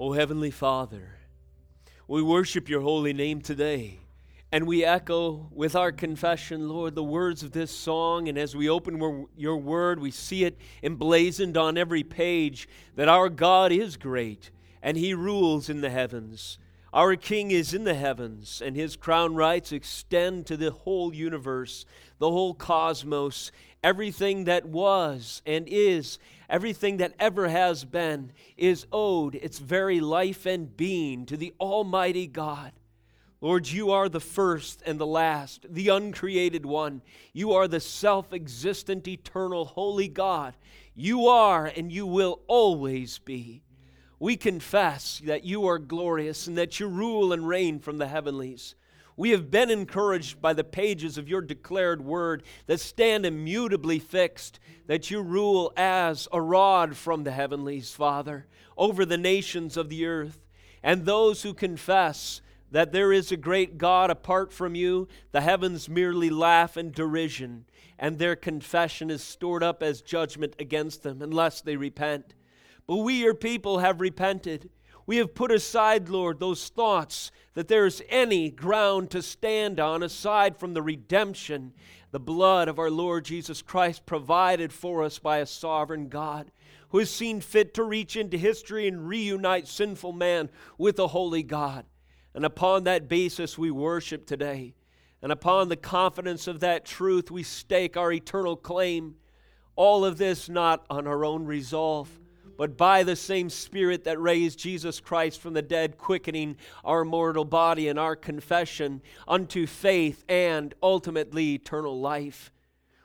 O Heavenly Father, we worship your holy name today. And we echo with our confession, Lord, the words of this song. And as we open your word, we see it emblazoned on every page that our God is great and he rules in the heavens. Our King is in the heavens, and his crown rights extend to the whole universe, the whole cosmos, everything that was and is Everything that ever has been is owed its very life and being to the Almighty God. Lord, you are the first and the last, the uncreated one. You are the self existent, eternal, holy God. You are and you will always be. We confess that you are glorious and that you rule and reign from the heavenlies. We have been encouraged by the pages of your declared word that stand immutably fixed, that you rule as a rod from the heavenlies, Father, over the nations of the earth. And those who confess that there is a great God apart from you, the heavens merely laugh in derision, and their confession is stored up as judgment against them unless they repent. But we, your people, have repented. We have put aside, Lord, those thoughts that there is any ground to stand on aside from the redemption, the blood of our Lord Jesus Christ provided for us by a sovereign God who has seen fit to reach into history and reunite sinful man with a holy God. And upon that basis, we worship today. And upon the confidence of that truth, we stake our eternal claim. All of this not on our own resolve but by the same Spirit that raised Jesus Christ from the dead, quickening our mortal body and our confession unto faith and ultimately eternal life.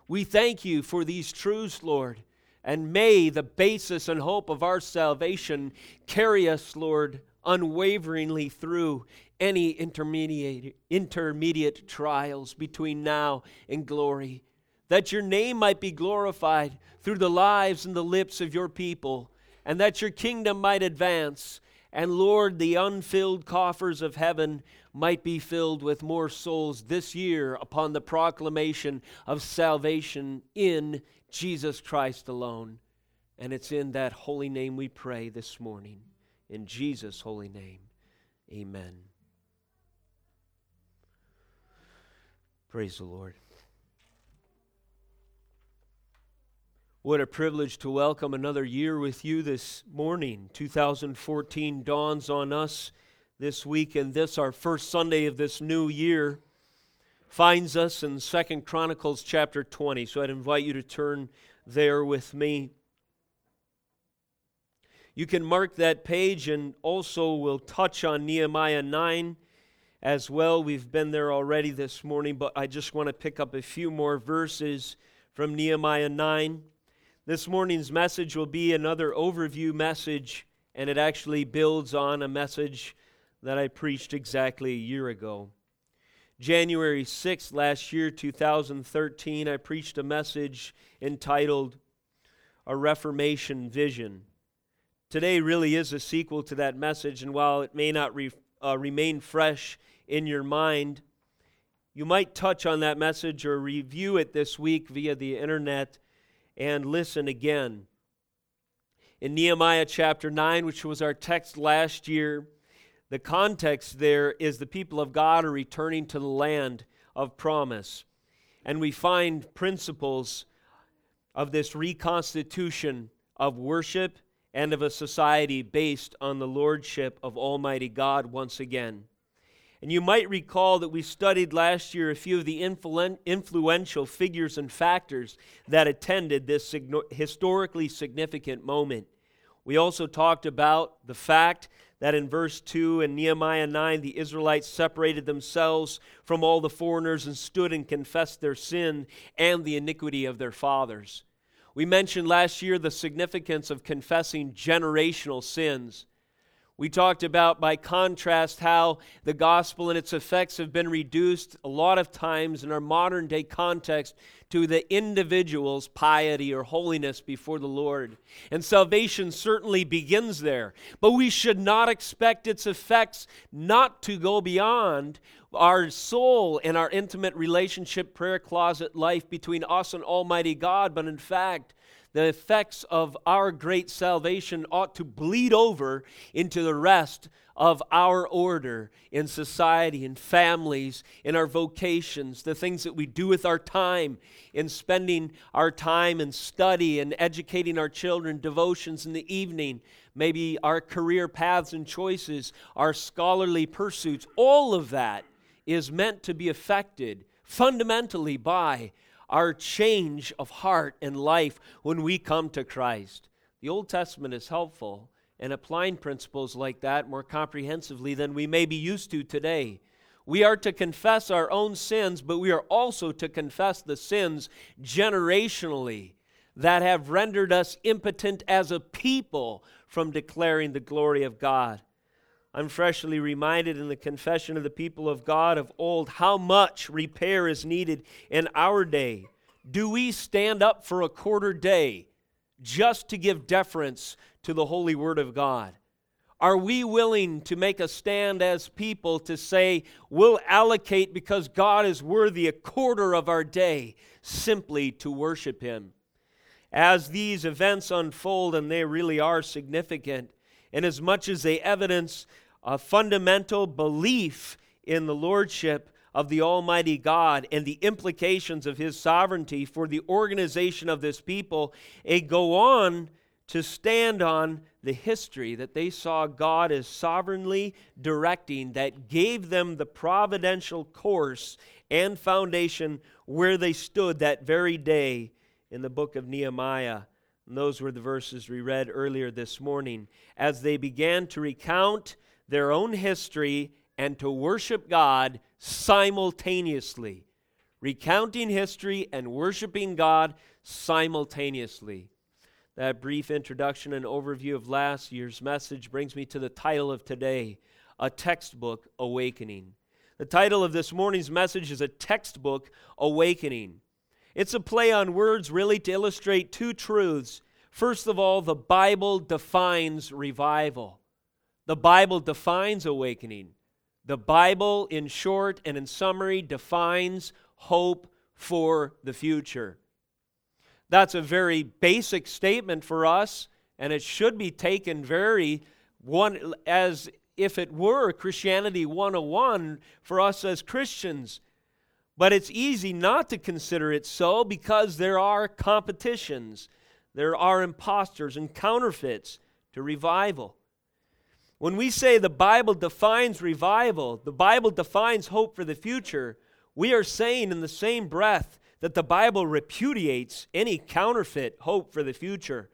We thank you for these truths, Lord, and may the basis and hope of our salvation carry us, Lord, unwaveringly through any intermediate, intermediate trials between now and glory, that your name might be glorified through the lives and the lips of your people and that your kingdom might advance. And Lord, the unfilled coffers of heaven might be filled with more souls this year upon the proclamation of salvation in Jesus Christ alone. And it's in that holy name we pray this morning. In Jesus' holy name, amen. Praise the Lord. What a privilege to welcome another year with you this morning. 2014 dawns on us this week, and this, our first Sunday of this new year, finds us in Second Chronicles chapter 20. So I'd invite you to turn there with me. You can mark that page, and also we'll touch on Nehemiah 9 as well. We've been there already this morning, but I just want to pick up a few more verses from Nehemiah 9. This morning's message will be another overview message, and it actually builds on a message that I preached exactly a year ago. January 6th, last year, 2013, I preached a message entitled A Reformation Vision. Today really is a sequel to that message, and while it may not re, uh, remain fresh in your mind, you might touch on that message or review it this week via the internet and listen again. In Nehemiah chapter 9, which was our text last year, the context there is the people of God are returning to the land of promise. And we find principles of this reconstitution of worship and of a society based on the lordship of Almighty God once again. And you might recall that we studied last year a few of the influential figures and factors that attended this historically significant moment. We also talked about the fact that in verse 2 in Nehemiah 9, the Israelites separated themselves from all the foreigners and stood and confessed their sin and the iniquity of their fathers. We mentioned last year the significance of confessing generational sins. We talked about, by contrast, how the gospel and its effects have been reduced a lot of times in our modern day context to the individual's piety or holiness before the Lord. And salvation certainly begins there. But we should not expect its effects not to go beyond our soul and our intimate relationship prayer closet life between us and Almighty God, but in fact, the effects of our great salvation ought to bleed over into the rest of our order in society, in families, in our vocations, the things that we do with our time, in spending our time in study and educating our children, devotions in the evening, maybe our career paths and choices, our scholarly pursuits. All of that is meant to be affected fundamentally by our change of heart and life when we come to Christ. The Old Testament is helpful in applying principles like that more comprehensively than we may be used to today. We are to confess our own sins, but we are also to confess the sins generationally that have rendered us impotent as a people from declaring the glory of God. I'm freshly reminded in the confession of the people of God of old how much repair is needed in our day. Do we stand up for a quarter day just to give deference to the holy word of God? Are we willing to make a stand as people to say, we'll allocate because God is worthy a quarter of our day simply to worship Him? As these events unfold, and they really are significant, and as much as they evidence a fundamental belief in the Lordship of the Almighty God and the implications of His sovereignty for the organization of this people, a go on to stand on the history that they saw God as sovereignly directing that gave them the providential course and foundation where they stood that very day in the book of Nehemiah. And those were the verses we read earlier this morning. As they began to recount their own history and to worship God simultaneously. Recounting history and worshiping God simultaneously. That brief introduction and overview of last year's message brings me to the title of today A Textbook Awakening. The title of this morning's message is A Textbook Awakening. It's a play on words, really, to illustrate two truths. First of all, the Bible defines revival. The Bible defines awakening. The Bible, in short and in summary, defines hope for the future. That's a very basic statement for us, and it should be taken very one as if it were Christianity 101 for us as Christians. But it's easy not to consider it so because there are competitions, there are impostors and counterfeits to revival. When we say the Bible defines revival, the Bible defines hope for the future, we are saying in the same breath that the Bible repudiates any counterfeit hope for the future.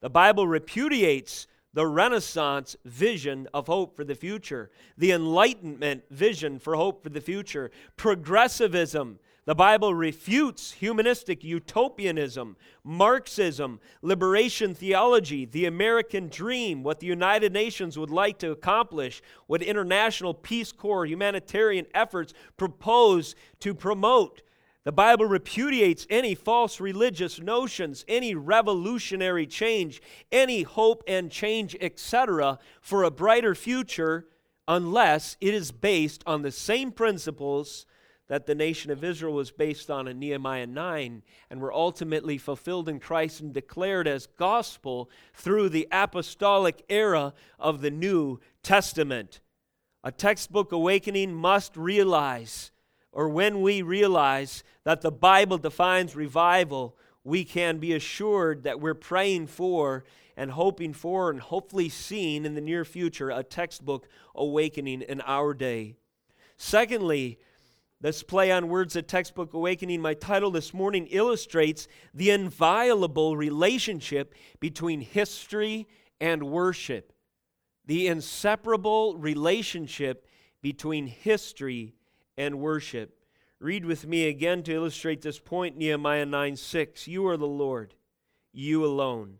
The Bible repudiates the Renaissance vision of hope for the future, the Enlightenment vision for hope for the future, progressivism, the Bible refutes humanistic utopianism, Marxism, liberation theology, the American dream, what the United Nations would like to accomplish, what international Peace Corps humanitarian efforts propose to promote. The Bible repudiates any false religious notions, any revolutionary change, any hope and change, etc., for a brighter future, unless it is based on the same principles that the nation of Israel was based on in Nehemiah 9 and were ultimately fulfilled in Christ and declared as gospel through the apostolic era of the New Testament. A textbook awakening must realize, or when we realize that the Bible defines revival, we can be assured that we're praying for and hoping for and hopefully seeing in the near future a textbook awakening in our day. Secondly, this play on words at Textbook Awakening, my title this morning illustrates the inviolable relationship between history and worship. The inseparable relationship between history and worship. Read with me again to illustrate this point Nehemiah 9 6. You are the Lord, you alone.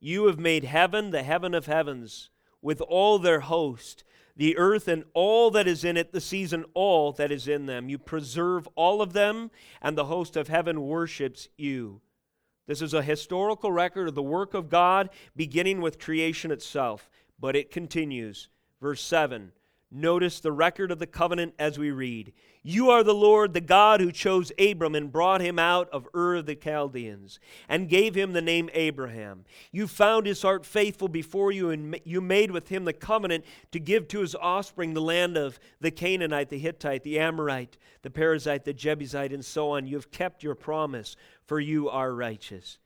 You have made heaven, the heaven of heavens, with all their host the earth and all that is in it, the seas and all that is in them. You preserve all of them, and the host of heaven worships you. This is a historical record of the work of God, beginning with creation itself. But it continues. Verse 7 Notice the record of the covenant as we read. You are the Lord, the God who chose Abram and brought him out of Ur of the Chaldeans and gave him the name Abraham. You found his heart faithful before you, and you made with him the covenant to give to his offspring the land of the Canaanite, the Hittite, the Amorite, the Perizzite, the Jebusite, and so on. You have kept your promise, for you are righteous.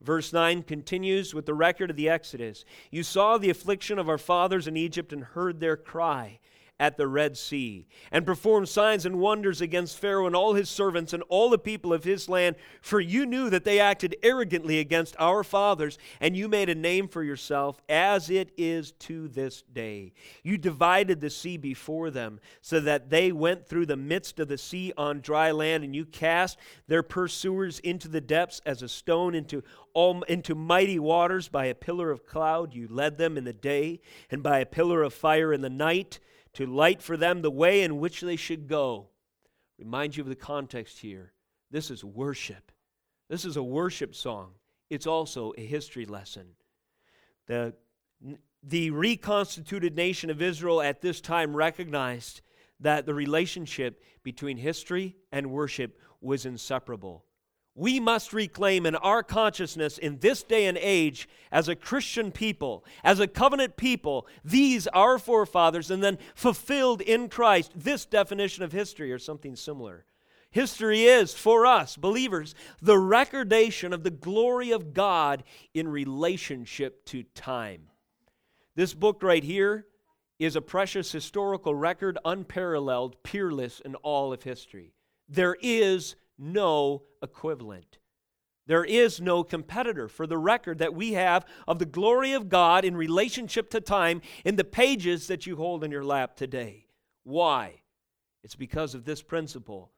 Verse 9 continues with the record of the Exodus. You saw the affliction of our fathers in Egypt and heard their cry at the Red Sea, and performed signs and wonders against Pharaoh and all his servants and all the people of his land. For you knew that they acted arrogantly against our fathers, and you made a name for yourself, as it is to this day. You divided the sea before them, so that they went through the midst of the sea on dry land, and you cast their pursuers into the depths as a stone into all, into mighty waters by a pillar of cloud. You led them in the day, and by a pillar of fire in the night to light for them the way in which they should go. Remind you of the context here. This is worship. This is a worship song. It's also a history lesson. The, the reconstituted nation of Israel at this time recognized that the relationship between history and worship was inseparable we must reclaim in our consciousness in this day and age as a Christian people, as a covenant people, these our forefathers, and then fulfilled in Christ this definition of history or something similar. History is, for us, believers, the recordation of the glory of God in relationship to time. This book right here is a precious historical record, unparalleled, peerless in all of history. There is no equivalent. There is no competitor for the record that we have of the glory of God in relationship to time in the pages that you hold in your lap today. Why? It's because of this principle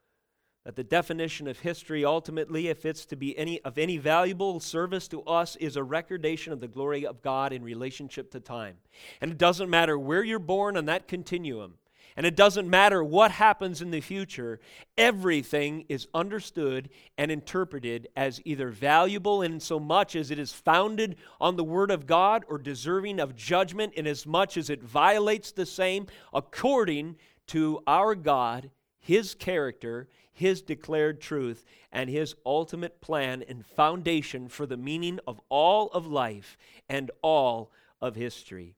that the definition of history ultimately if it's to be any of any valuable service to us is a recordation of the glory of God in relationship to time. And it doesn't matter where you're born on that continuum. And it doesn't matter what happens in the future, everything is understood and interpreted as either valuable in so much as it is founded on the Word of God or deserving of judgment in as much as it violates the same according to our God, His character, His declared truth, and His ultimate plan and foundation for the meaning of all of life and all of history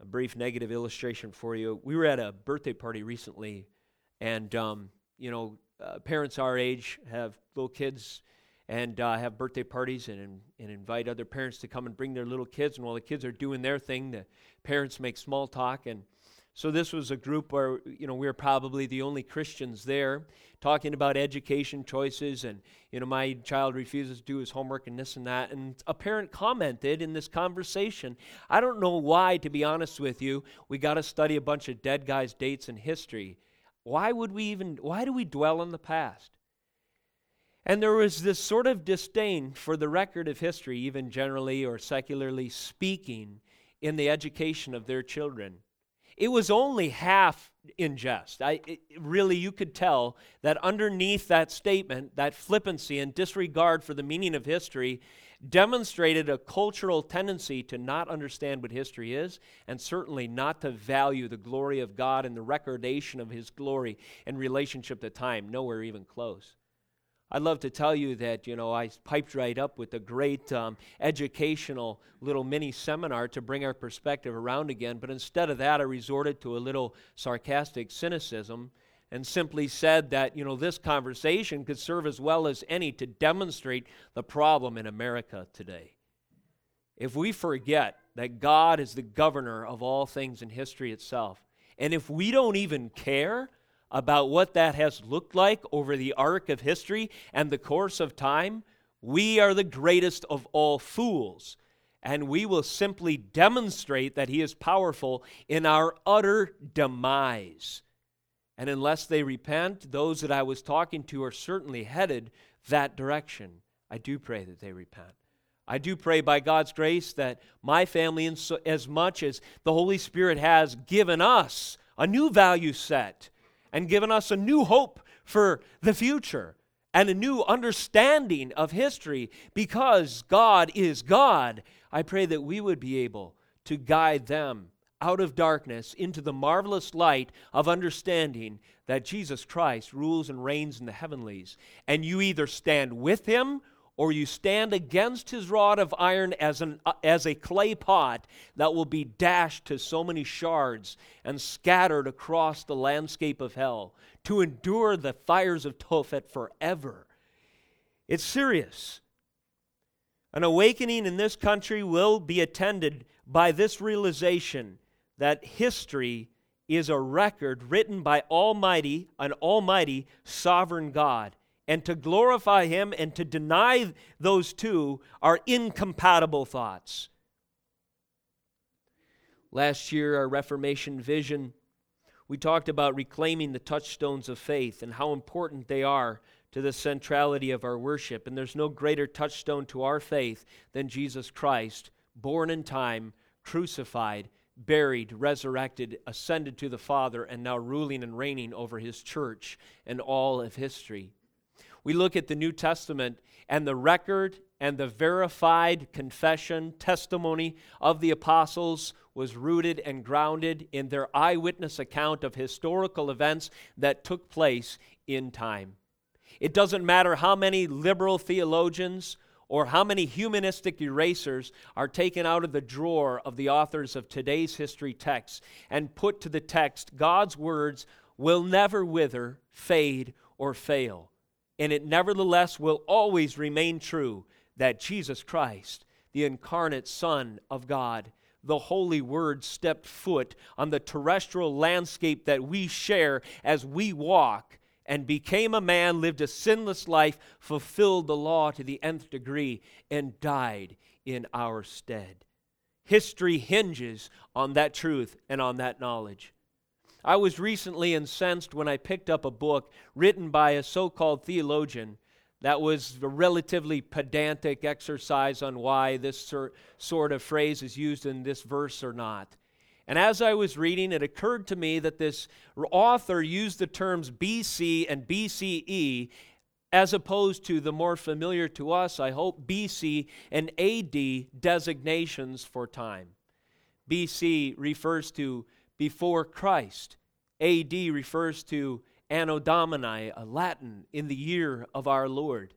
a brief negative illustration for you. We were at a birthday party recently, and um, you know, uh, parents our age have little kids and uh, have birthday parties and, and invite other parents to come and bring their little kids. And while the kids are doing their thing, the parents make small talk and so this was a group where you know we were probably the only Christians there, talking about education choices, and you know my child refuses to do his homework and this and that. And a parent commented in this conversation, "I don't know why, to be honest with you, we got to study a bunch of dead guys' dates and history. Why would we even? Why do we dwell on the past?" And there was this sort of disdain for the record of history, even generally or secularly speaking, in the education of their children. It was only half in jest. I, it, really, you could tell that underneath that statement, that flippancy and disregard for the meaning of history demonstrated a cultural tendency to not understand what history is and certainly not to value the glory of God and the recordation of His glory in relationship to time, nowhere even close. I'd love to tell you that, you know, I piped right up with a great um, educational little mini seminar to bring our perspective around again, but instead of that, I resorted to a little sarcastic cynicism and simply said that, you know, this conversation could serve as well as any to demonstrate the problem in America today. If we forget that God is the governor of all things in history itself, and if we don't even care about what that has looked like over the arc of history and the course of time, we are the greatest of all fools. And we will simply demonstrate that He is powerful in our utter demise. And unless they repent, those that I was talking to are certainly headed that direction. I do pray that they repent. I do pray by God's grace that my family, as much as the Holy Spirit has given us a new value set, and given us a new hope for the future and a new understanding of history because God is God. I pray that we would be able to guide them out of darkness into the marvelous light of understanding that Jesus Christ rules and reigns in the heavenlies. And you either stand with him or you stand against his rod of iron as, an, uh, as a clay pot that will be dashed to so many shards and scattered across the landscape of hell to endure the fires of Tophet forever. It's serious. An awakening in this country will be attended by this realization that history is a record written by Almighty, an Almighty sovereign God. And to glorify Him and to deny those two are incompatible thoughts. Last year, our Reformation vision, we talked about reclaiming the touchstones of faith and how important they are to the centrality of our worship. And there's no greater touchstone to our faith than Jesus Christ, born in time, crucified, buried, resurrected, ascended to the Father, and now ruling and reigning over his church and all of history. We look at the New Testament and the record and the verified confession, testimony of the apostles was rooted and grounded in their eyewitness account of historical events that took place in time. It doesn't matter how many liberal theologians or how many humanistic erasers are taken out of the drawer of the authors of today's history texts and put to the text, God's words will never wither, fade, or fail. And it nevertheless will always remain true that Jesus Christ, the incarnate Son of God, the Holy Word, stepped foot on the terrestrial landscape that we share as we walk and became a man, lived a sinless life, fulfilled the law to the nth degree, and died in our stead. History hinges on that truth and on that knowledge. I was recently incensed when I picked up a book written by a so called theologian that was a relatively pedantic exercise on why this sort of phrase is used in this verse or not. And as I was reading, it occurred to me that this author used the terms BC and BCE as opposed to the more familiar to us, I hope, BC and AD designations for time. BC refers to before Christ, AD refers to Anno Domini, a Latin, in the year of our Lord.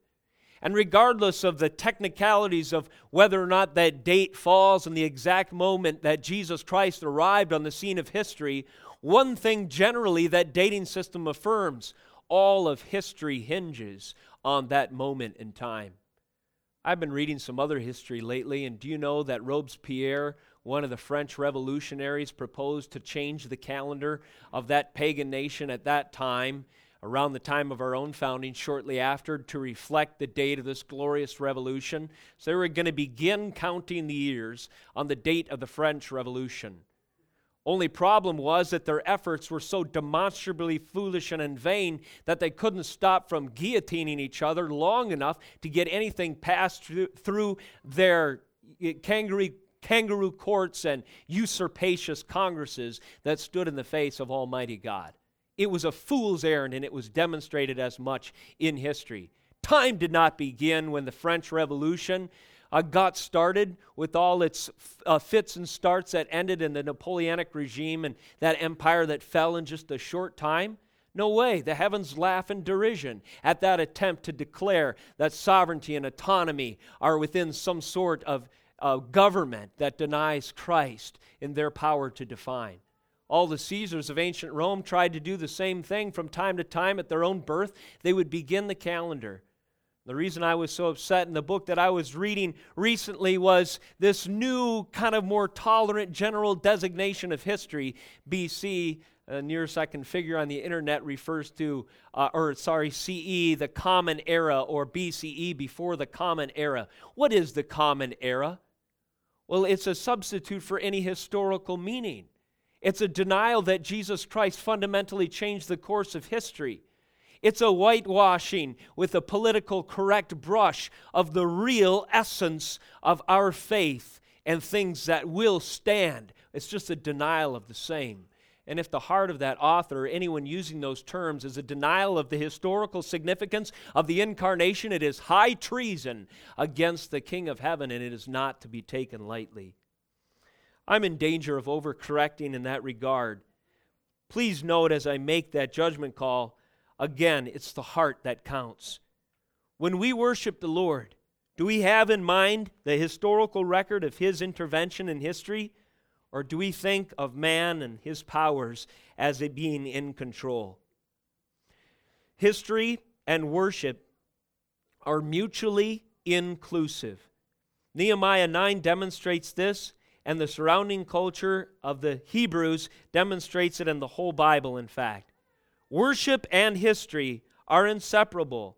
And regardless of the technicalities of whether or not that date falls in the exact moment that Jesus Christ arrived on the scene of history, one thing generally that dating system affirms all of history hinges on that moment in time. I've been reading some other history lately, and do you know that Robespierre, one of the French revolutionaries, proposed to change the calendar of that pagan nation at that time around the time of our own founding, shortly after, to reflect the date of this glorious revolution. So they were going to begin counting the years on the date of the French Revolution. Only problem was that their efforts were so demonstrably foolish and in vain that they couldn't stop from guillotining each other long enough to get anything passed through their eh, kangaroo, kangaroo courts and usurpacious congresses that stood in the face of Almighty God. It was a fool's errand, and it was demonstrated as much in history. Time did not begin when the French Revolution uh, got started with all its uh, fits and starts that ended in the Napoleonic regime and that empire that fell in just a short time. No way. The heavens laugh in derision at that attempt to declare that sovereignty and autonomy are within some sort of uh, government that denies Christ in their power to define. All the Caesars of ancient Rome tried to do the same thing from time to time at their own birth. They would begin the calendar. The reason I was so upset in the book that I was reading recently was this new, kind of more tolerant general designation of history, BC. The nearest I can figure on the internet refers to, uh, or sorry, CE, the Common Era, or BCE, before the Common Era. What is the Common Era? Well, it's a substitute for any historical meaning. It's a denial that Jesus Christ fundamentally changed the course of history. It's a whitewashing with a political correct brush of the real essence of our faith and things that will stand. It's just a denial of the same. And if the heart of that author, or anyone using those terms, is a denial of the historical significance of the incarnation, it is high treason against the King of heaven, and it is not to be taken lightly. I'm in danger of overcorrecting in that regard. Please note as I make that judgment call, again, it's the heart that counts. When we worship the Lord, do we have in mind the historical record of His intervention in history? Or do we think of man and his powers as it being in control? History and worship are mutually inclusive. Nehemiah 9 demonstrates this, and the surrounding culture of the Hebrews demonstrates it in the whole Bible, in fact. Worship and history are inseparable.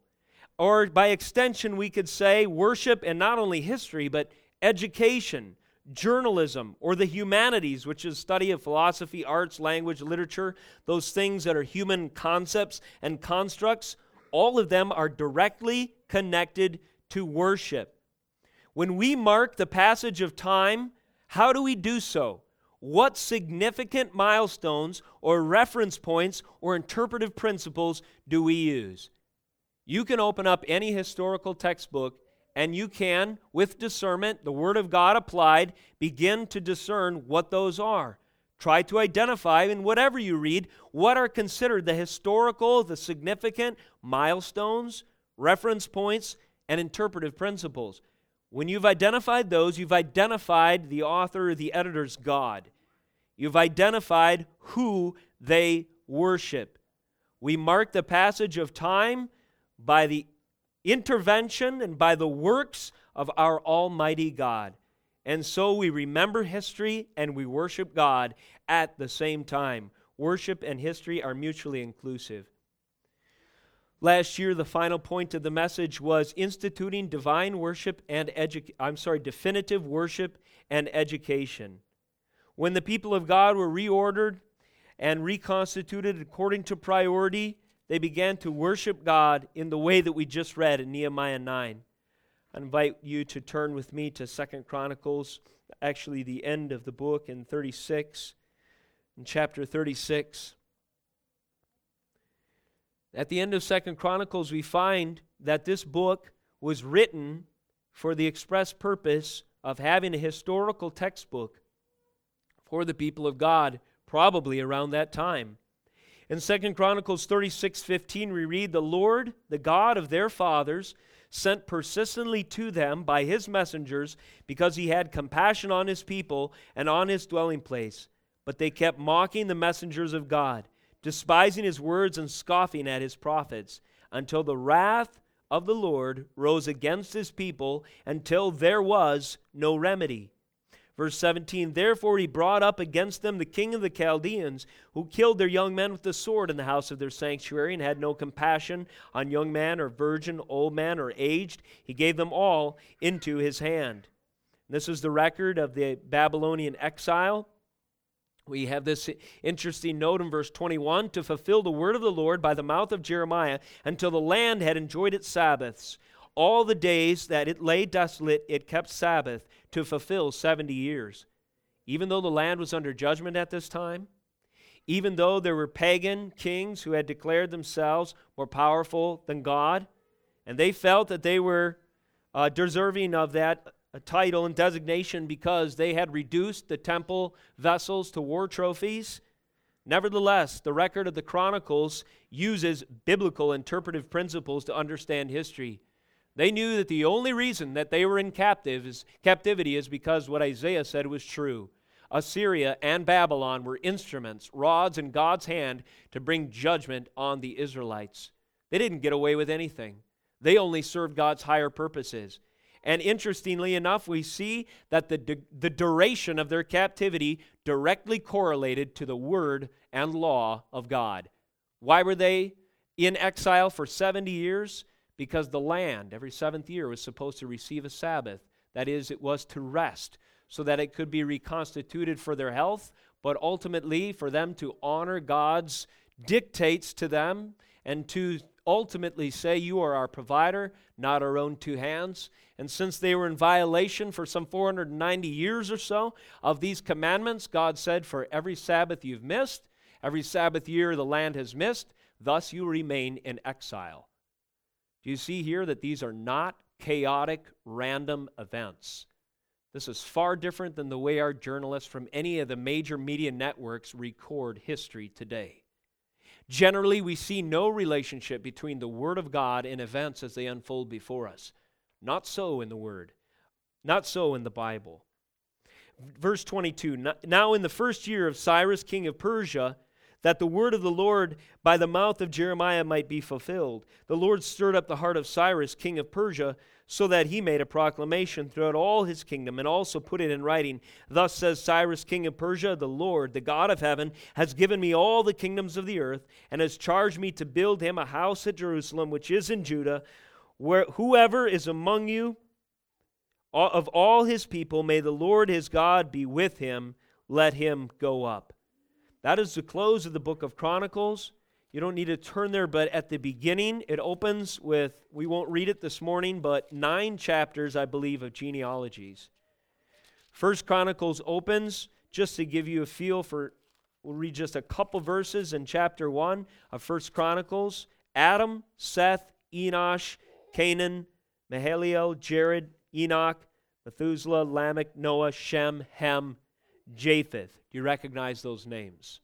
Or by extension, we could say worship and not only history, but education, journalism, or the humanities, which is study of philosophy, arts, language, literature, those things that are human concepts and constructs, all of them are directly connected to worship. When we mark the passage of time, how do we do so? What significant milestones or reference points or interpretive principles do we use? You can open up any historical textbook and you can, with discernment, the Word of God applied, begin to discern what those are. Try to identify in whatever you read what are considered the historical, the significant milestones, reference points, and interpretive principles. When you've identified those, you've identified the author or the editor's God. You've identified who they worship. We mark the passage of time by the intervention and by the works of our Almighty God. And so we remember history and we worship God at the same time. Worship and history are mutually inclusive. Last year, the final point of the message was instituting divine worship and edu- I'm sorry, definitive worship and education. When the people of God were reordered and reconstituted according to priority, they began to worship God in the way that we just read in Nehemiah 9. I invite you to turn with me to Second Chronicles, actually the end of the book in 36, in chapter 36. At the end of Second Chronicles, we find that this book was written for the express purpose of having a historical textbook for the people of God, probably around that time. In 2 Chronicles 36 15, we read, The Lord, the God of their fathers, sent persistently to them by his messengers because he had compassion on his people and on his dwelling place. But they kept mocking the messengers of God, despising his words and scoffing at his prophets, until the wrath of the Lord rose against his people until there was no remedy. Verse 17 Therefore he brought up against them the king of the Chaldeans, who killed their young men with the sword in the house of their sanctuary, and had no compassion on young man or virgin, old man or aged. He gave them all into his hand. This is the record of the Babylonian exile. We have this interesting note in verse 21 to fulfill the word of the Lord by the mouth of Jeremiah until the land had enjoyed its Sabbaths. All the days that it lay desolate, it kept Sabbath to fulfill 70 years. Even though the land was under judgment at this time, even though there were pagan kings who had declared themselves more powerful than God, and they felt that they were uh, deserving of that uh, title and designation because they had reduced the temple vessels to war trophies. Nevertheless, the record of the Chronicles uses biblical interpretive principles to understand history. They knew that the only reason that they were in captive is, captivity is because what Isaiah said was true. Assyria and Babylon were instruments, rods in God's hand to bring judgment on the Israelites. They didn't get away with anything, they only served God's higher purposes. And interestingly enough, we see that the, the duration of their captivity directly correlated to the word and law of God. Why were they in exile for 70 years? Because the land every seventh year was supposed to receive a Sabbath. That is, it was to rest so that it could be reconstituted for their health, but ultimately for them to honor God's dictates to them and to ultimately say, You are our provider, not our own two hands. And since they were in violation for some 490 years or so of these commandments, God said, For every Sabbath you've missed, every Sabbath year the land has missed, thus you remain in exile. Do you see here that these are not chaotic, random events? This is far different than the way our journalists from any of the major media networks record history today. Generally, we see no relationship between the Word of God and events as they unfold before us. Not so in the Word, not so in the Bible. Verse 22 Now, in the first year of Cyrus, king of Persia, that the word of the Lord by the mouth of Jeremiah might be fulfilled, the Lord stirred up the heart of Cyrus, king of Persia, so that he made a proclamation throughout all his kingdom and also put it in writing. Thus says Cyrus, king of Persia, the Lord, the God of heaven, has given me all the kingdoms of the earth and has charged me to build him a house at Jerusalem, which is in Judah, where whoever is among you of all his people, may the Lord his God be with him. Let him go up. That is the close of the book of Chronicles. You don't need to turn there, but at the beginning, it opens with, we won't read it this morning, but nine chapters, I believe, of genealogies. First Chronicles opens just to give you a feel for, we'll read just a couple verses in chapter 1 of First Chronicles. Adam, Seth, Enosh, Kenan, Mahalalel, Jared, Enoch, Methuselah, Lamech, Noah, Shem, Ham, Japheth. Do you recognize those names?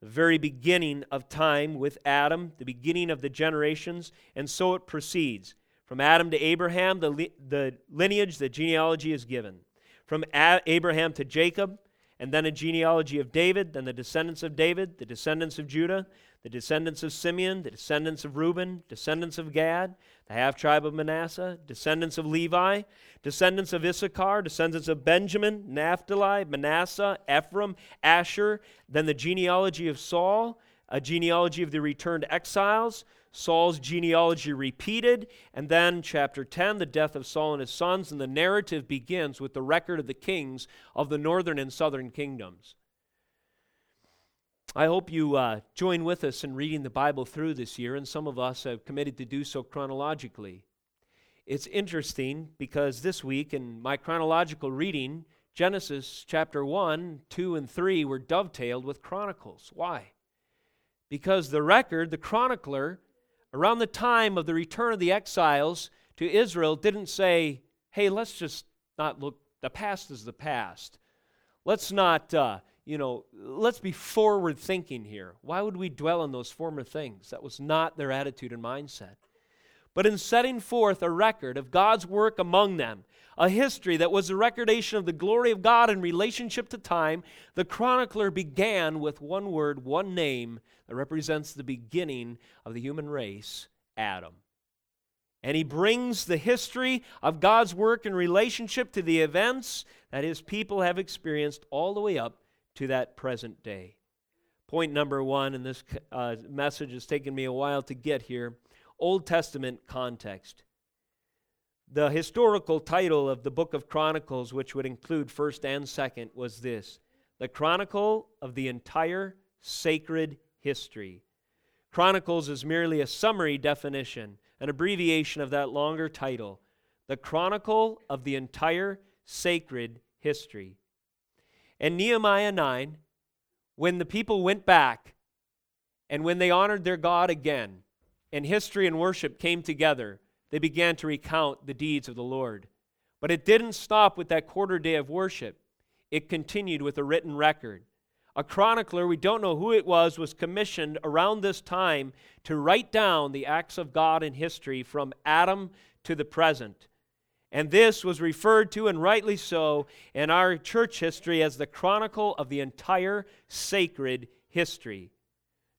the very beginning of time with Adam, the beginning of the generations, and so it proceeds. From Adam to Abraham, the, the lineage, the genealogy is given. From A- Abraham to Jacob, and then a genealogy of David, then the descendants of David, the descendants of Judah, the descendants of Simeon, the descendants of Reuben, descendants of Gad, the half tribe of Manasseh, descendants of Levi, descendants of Issachar, descendants of Benjamin, Naphtali, Manasseh, Ephraim, Asher, then the genealogy of Saul, a genealogy of the returned exiles, Saul's genealogy repeated, and then chapter 10, the death of Saul and his sons, and the narrative begins with the record of the kings of the northern and southern kingdoms. I hope you uh, join with us in reading the Bible through this year, and some of us have committed to do so chronologically. It's interesting because this week in my chronological reading, Genesis chapter 1, 2, and 3 were dovetailed with Chronicles. Why? Because the record, the chronicler, around the time of the return of the exiles to Israel, didn't say, hey, let's just not look, the past is the past. Let's not. Uh, you know, let's be forward thinking here. Why would we dwell on those former things? That was not their attitude and mindset. But in setting forth a record of God's work among them, a history that was a recordation of the glory of God in relationship to time, the chronicler began with one word, one name that represents the beginning of the human race Adam. And he brings the history of God's work in relationship to the events that his people have experienced all the way up to that present day. Point number one, and this uh, message has taken me a while to get here Old Testament context. The historical title of the book of Chronicles, which would include 1st and 2nd, was this The Chronicle of the Entire Sacred History. Chronicles is merely a summary definition, an abbreviation of that longer title The Chronicle of the Entire Sacred History. And Nehemiah 9, when the people went back and when they honored their God again, and history and worship came together, they began to recount the deeds of the Lord. But it didn't stop with that quarter day of worship, it continued with a written record. A chronicler, we don't know who it was, was commissioned around this time to write down the acts of God in history from Adam to the present. And this was referred to, and rightly so, in our church history as the chronicle of the entire sacred history.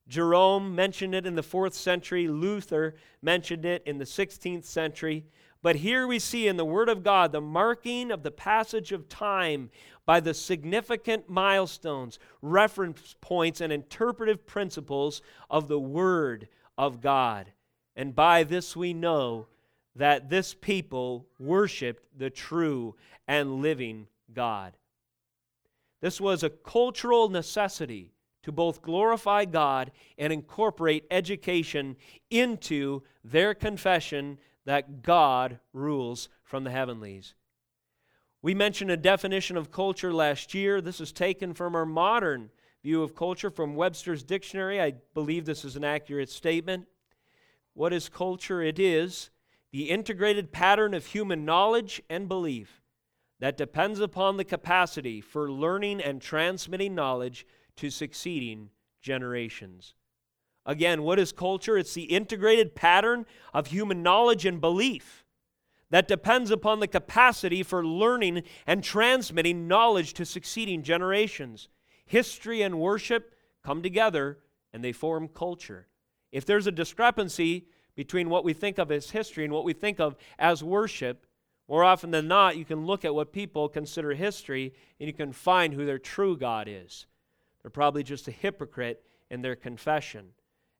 Jerome mentioned it in the fourth century, Luther mentioned it in the 16th century. But here we see in the Word of God the marking of the passage of time by the significant milestones, reference points, and interpretive principles of the Word of God. And by this we know that this people worshiped the true and living God. This was a cultural necessity to both glorify God and incorporate education into their confession that God rules from the heavenlies. We mentioned a definition of culture last year. This is taken from our modern view of culture from Webster's dictionary. I believe this is an accurate statement. What is culture? It is the integrated pattern of human knowledge and belief that depends upon the capacity for learning and transmitting knowledge to succeeding generations. Again, what is culture? It's the integrated pattern of human knowledge and belief that depends upon the capacity for learning and transmitting knowledge to succeeding generations. History and worship come together and they form culture. If there's a discrepancy between what we think of as history and what we think of as worship, more often than not, you can look at what people consider history and you can find who their true God is. They're probably just a hypocrite in their confession.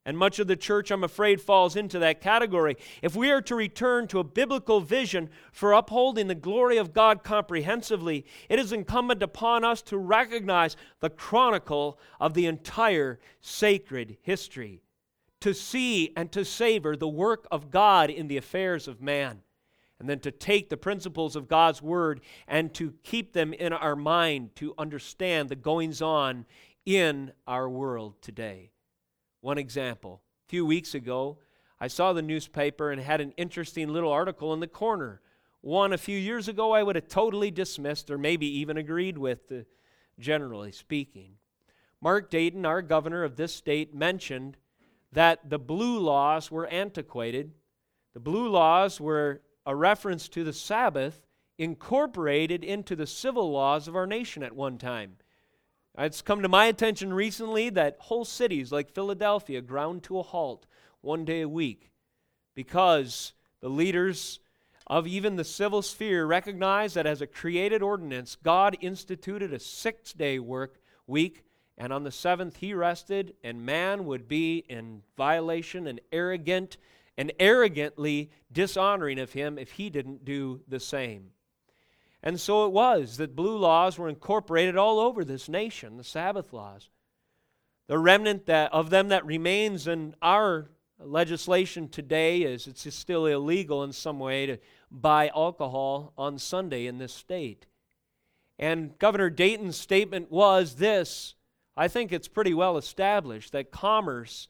And much of the church, I'm afraid, falls into that category. If we are to return to a biblical vision for upholding the glory of God comprehensively, it is incumbent upon us to recognize the chronicle of the entire sacred history, to see and to savor the work of God in the affairs of man, and then to take the principles of God's word and to keep them in our mind to understand the goings on in our world today. One example. A few weeks ago, I saw the newspaper and had an interesting little article in the corner. One a few years ago I would have totally dismissed or maybe even agreed with, uh, generally speaking. Mark Dayton, our governor of this state, mentioned that the blue laws were antiquated. The blue laws were a reference to the Sabbath incorporated into the civil laws of our nation at one time. It's come to my attention recently that whole cities like Philadelphia ground to a halt one day a week because the leaders of even the civil sphere recognize that as a created ordinance, God instituted a six day work week, and on the seventh he rested, and man would be in violation and arrogant and arrogantly dishonoring of him if he didn't do the same. And so it was that blue laws were incorporated all over this nation, the Sabbath laws. The remnant that, of them that remains in our legislation today is it's still illegal in some way to buy alcohol on Sunday in this state. And Governor Dayton's statement was this I think it's pretty well established that commerce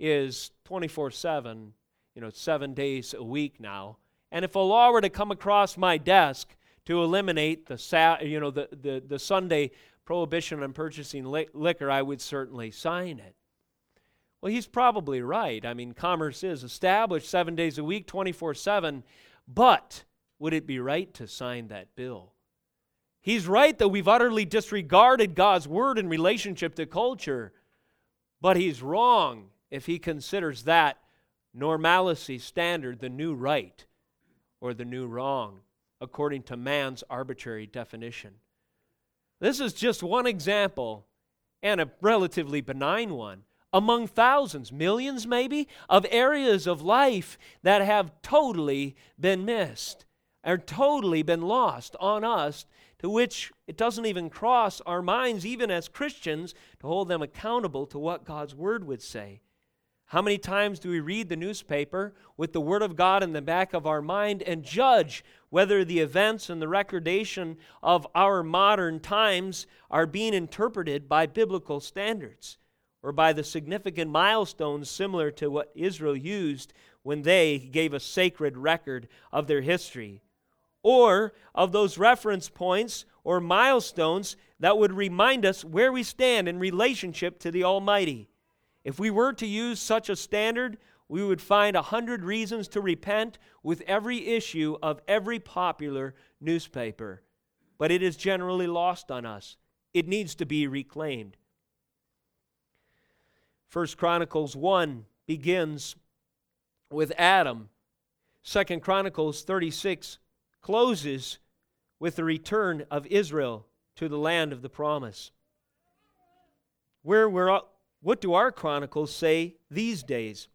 is 24 7, you know, seven days a week now. And if a law were to come across my desk to eliminate the, you know, the, the, the Sunday prohibition on purchasing li- liquor, I would certainly sign it. Well, he's probably right. I mean, commerce is established seven days a week, 24 7. But would it be right to sign that bill? He's right that we've utterly disregarded God's word in relationship to culture. But he's wrong if he considers that normalcy standard the new right or the new wrong according to man's arbitrary definition. This is just one example, and a relatively benign one, among thousands, millions maybe, of areas of life that have totally been missed, or totally been lost on us, to which it doesn't even cross our minds, even as Christians, to hold them accountable to what God's Word would say. How many times do we read the newspaper with the Word of God in the back of our mind and judge whether the events and the recordation of our modern times are being interpreted by biblical standards or by the significant milestones similar to what Israel used when they gave a sacred record of their history? Or of those reference points or milestones that would remind us where we stand in relationship to the Almighty? If we were to use such a standard, we would find a hundred reasons to repent with every issue of every popular newspaper. But it is generally lost on us. It needs to be reclaimed. First Chronicles 1 begins with Adam. Second Chronicles 36 closes with the return of Israel to the land of the promise. Where we're what do our chronicles say these days?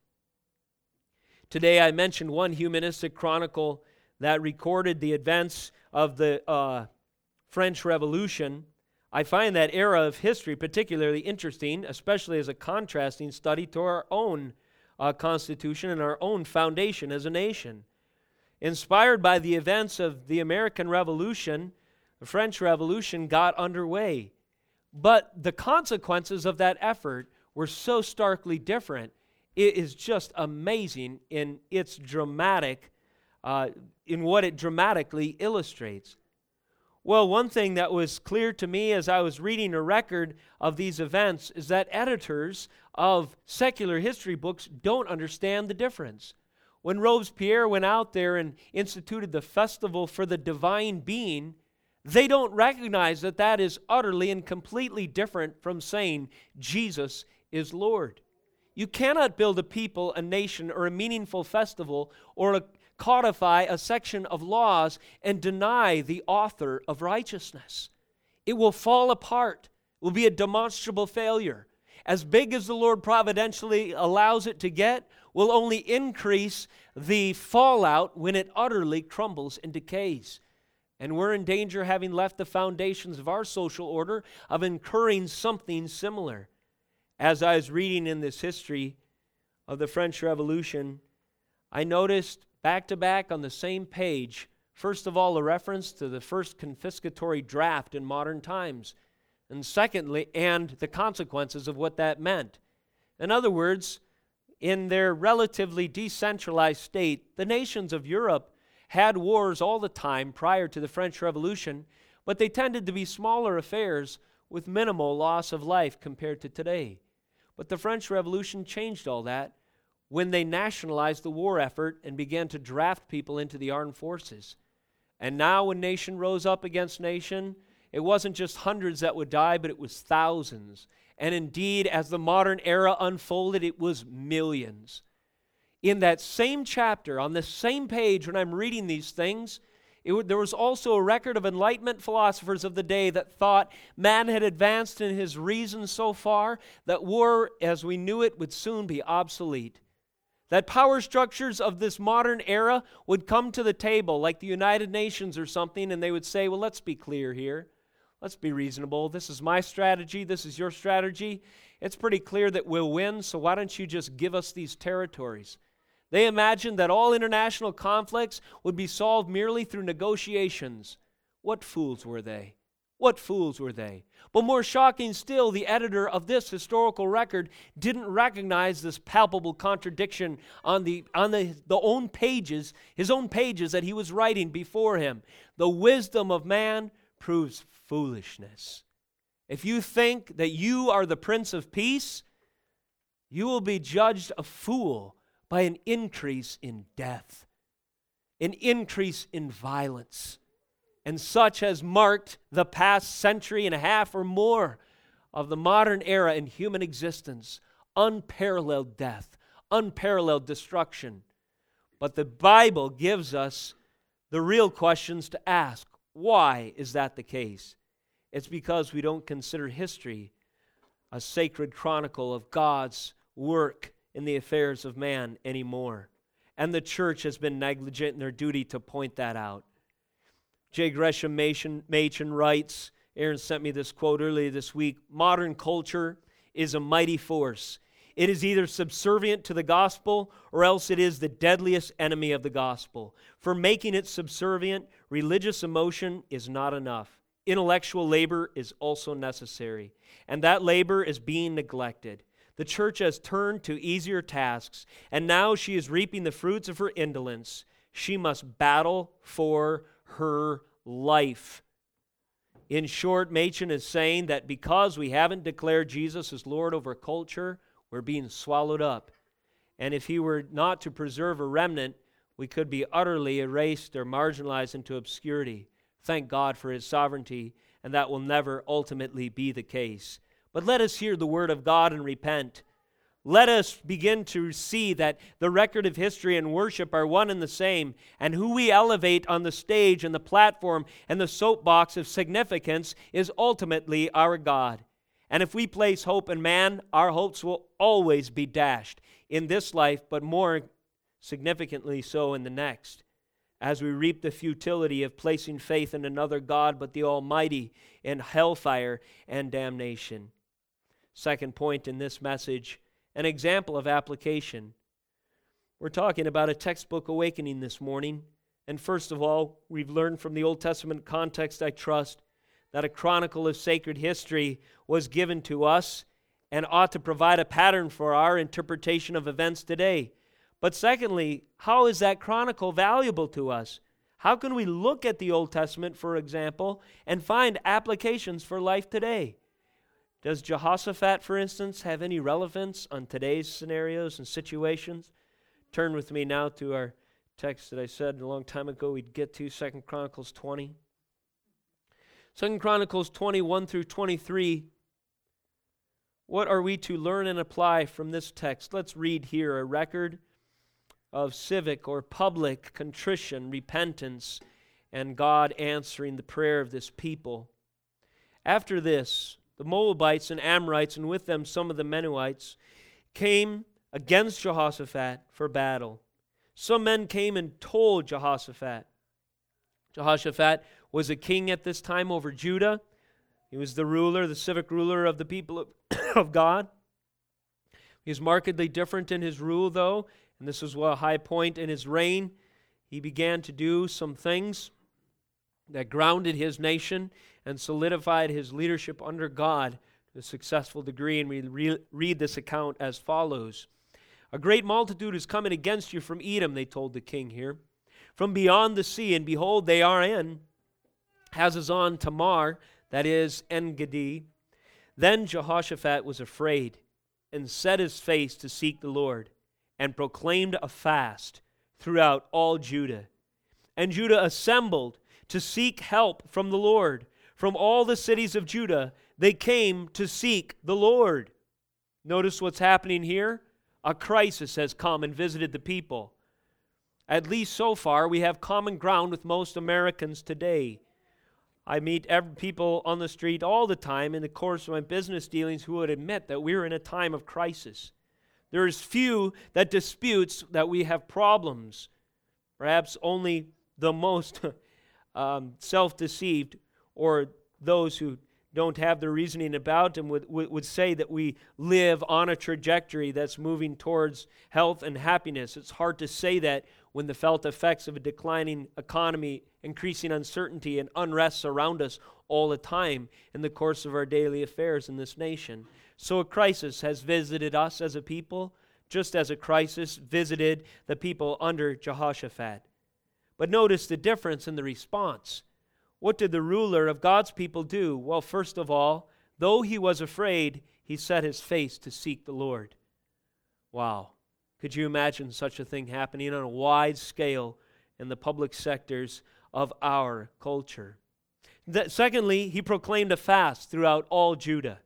Today I mentioned one humanistic chronicle that recorded the events of the uh, French Revolution. I find that era of history particularly interesting, especially as a contrasting study to our own uh, constitution and our own foundation as a nation. Inspired by the events of the American Revolution, the French Revolution got underway. But the consequences of that effort were so starkly different. It is just amazing in its dramatic, uh, in what it dramatically illustrates. Well, one thing that was clear to me as I was reading a record of these events is that editors of secular history books don't understand the difference. When Robespierre went out there and instituted the festival for the divine being, they don't recognize that that is utterly and completely different from saying Jesus is Lord. You cannot build a people, a nation, or a meaningful festival or a codify a section of laws and deny the author of righteousness. It will fall apart, it will be a demonstrable failure. As big as the Lord providentially allows it to get, will only increase the fallout when it utterly crumbles and decays. And we're in danger, having left the foundations of our social order, of incurring something similar. As I was reading in this history of the French Revolution, I noticed back to back on the same page, first of all, a reference to the first confiscatory draft in modern times, and secondly, and the consequences of what that meant. In other words, in their relatively decentralized state, the nations of Europe had wars all the time prior to the French Revolution, but they tended to be smaller affairs with minimal loss of life compared to today. But the French Revolution changed all that when they nationalized the war effort and began to draft people into the armed forces. And now, when nation rose up against nation, it wasn't just hundreds that would die, but it was thousands. And indeed, as the modern era unfolded, it was millions. In that same chapter, on the same page, when I'm reading these things, it, there was also a record of Enlightenment philosophers of the day that thought man had advanced in his reason so far that war as we knew it would soon be obsolete. That power structures of this modern era would come to the table, like the United Nations or something, and they would say, Well, let's be clear here. Let's be reasonable. This is my strategy. This is your strategy. It's pretty clear that we'll win, so why don't you just give us these territories? They imagined that all international conflicts would be solved merely through negotiations. What fools were they? What fools were they? But more shocking still, the editor of this historical record didn't recognize this palpable contradiction on the on the, the own pages, his own pages that he was writing before him. The wisdom of man proves foolishness. If you think that you are the Prince of Peace, you will be judged a fool by an increase in death, an increase in violence and such has marked the past century and a half or more of the modern era in human existence unparalleled death, unparalleled destruction. But the Bible gives us the real questions to ask. Why is that the case? It's because we don't consider history a sacred chronicle of God's work in the affairs of man anymore. And the church has been negligent in their duty to point that out. J. Gresham Machen, Machen writes, Aaron sent me this quote earlier this week modern culture is a mighty force. It is either subservient to the gospel or else it is the deadliest enemy of the gospel. For making it subservient, religious emotion is not enough. Intellectual labor is also necessary, and that labor is being neglected. The church has turned to easier tasks, and now she is reaping the fruits of her indolence. She must battle for her life. In short, Machen is saying that because we haven't declared Jesus as Lord over culture, we're being swallowed up. And if he were not to preserve a remnant, we could be utterly erased or marginalized into obscurity. Thank God for his sovereignty, and that will never ultimately be the case. But let us hear the word of God and repent. Let us begin to see that the record of history and worship are one and the same, and who we elevate on the stage and the platform and the soapbox of significance is ultimately our God. And if we place hope in man, our hopes will always be dashed in this life, but more significantly so in the next, as we reap the futility of placing faith in another God but the Almighty in hellfire and damnation. Second point in this message an example of application. We're talking about a textbook awakening this morning. And first of all, we've learned from the Old Testament context, I trust, that a chronicle of sacred history was given to us and ought to provide a pattern for our interpretation of events today. But secondly, how is that chronicle valuable to us? How can we look at the Old Testament, for example, and find applications for life today? Does Jehoshaphat, for instance, have any relevance on today's scenarios and situations? Turn with me now to our text that I said a long time ago we'd get to, Second Chronicles 20. Second Chronicles 21 through 23. What are we to learn and apply from this text? Let's read here a record of civic or public contrition, repentance, and God answering the prayer of this people. After this, the Moabites and Amorites, and with them some of the Meunites, came against Jehoshaphat for battle. Some men came and told Jehoshaphat. Jehoshaphat was a king at this time over Judah. He was the ruler, the civic ruler of the people of, of God. He was markedly different in his rule, though, and this was a high point in his reign. He began to do some things that grounded his nation and solidified his leadership under God to a successful degree. And we re- read this account as follows A great multitude is coming against you from Edom, they told the king here, from beyond the sea, and behold, they are in Hazazon Tamar, that is, Engedi. Then Jehoshaphat was afraid and set his face to seek the Lord and proclaimed a fast throughout all Judah. And Judah assembled to seek help from the Lord. From all the cities of Judah, they came to seek the Lord. Notice what's happening here? A crisis has come and visited the people. At least so far, we have common ground with most Americans today. I meet every, people on the street all the time in the course of my business dealings who would admit that we're in a time of crisis. There is few that disputes that we have problems. Perhaps only the most um, self-deceived or those who don't have the reasoning about them would, would, would say that we live on a trajectory that's moving towards health and happiness. It's hard to say that when the felt effects of a declining economy, increasing uncertainty, and unrest surround us all the time in the course of our daily affairs in this nation. So a crisis has visited us as a people, just as a crisis visited the people under Jehoshaphat. But notice the difference in the response. What did the ruler of God's people do? Well, first of all, though he was afraid, he set his face to seek the Lord. Wow. Could you imagine such a thing happening on a wide scale in the public sectors of our culture? Secondly, he proclaimed a fast throughout all Judah.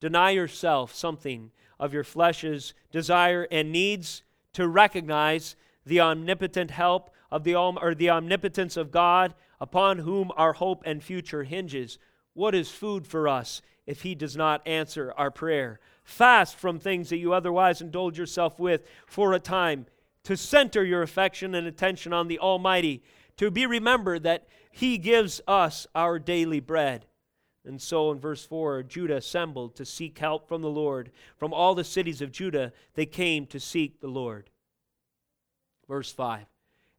Deny yourself something of your flesh's desire and needs to recognize the omnipotent help of the or the omnipotence of God upon whom our hope and future hinges. What is food for us if he does not answer our prayer? Fast from things that you otherwise indulge yourself with for a time to center your affection and attention on the Almighty, to be remembered that he gives us our daily bread. And so in verse 4, Judah assembled to seek help from the Lord. From all the cities of Judah, they came to seek the Lord. Verse 5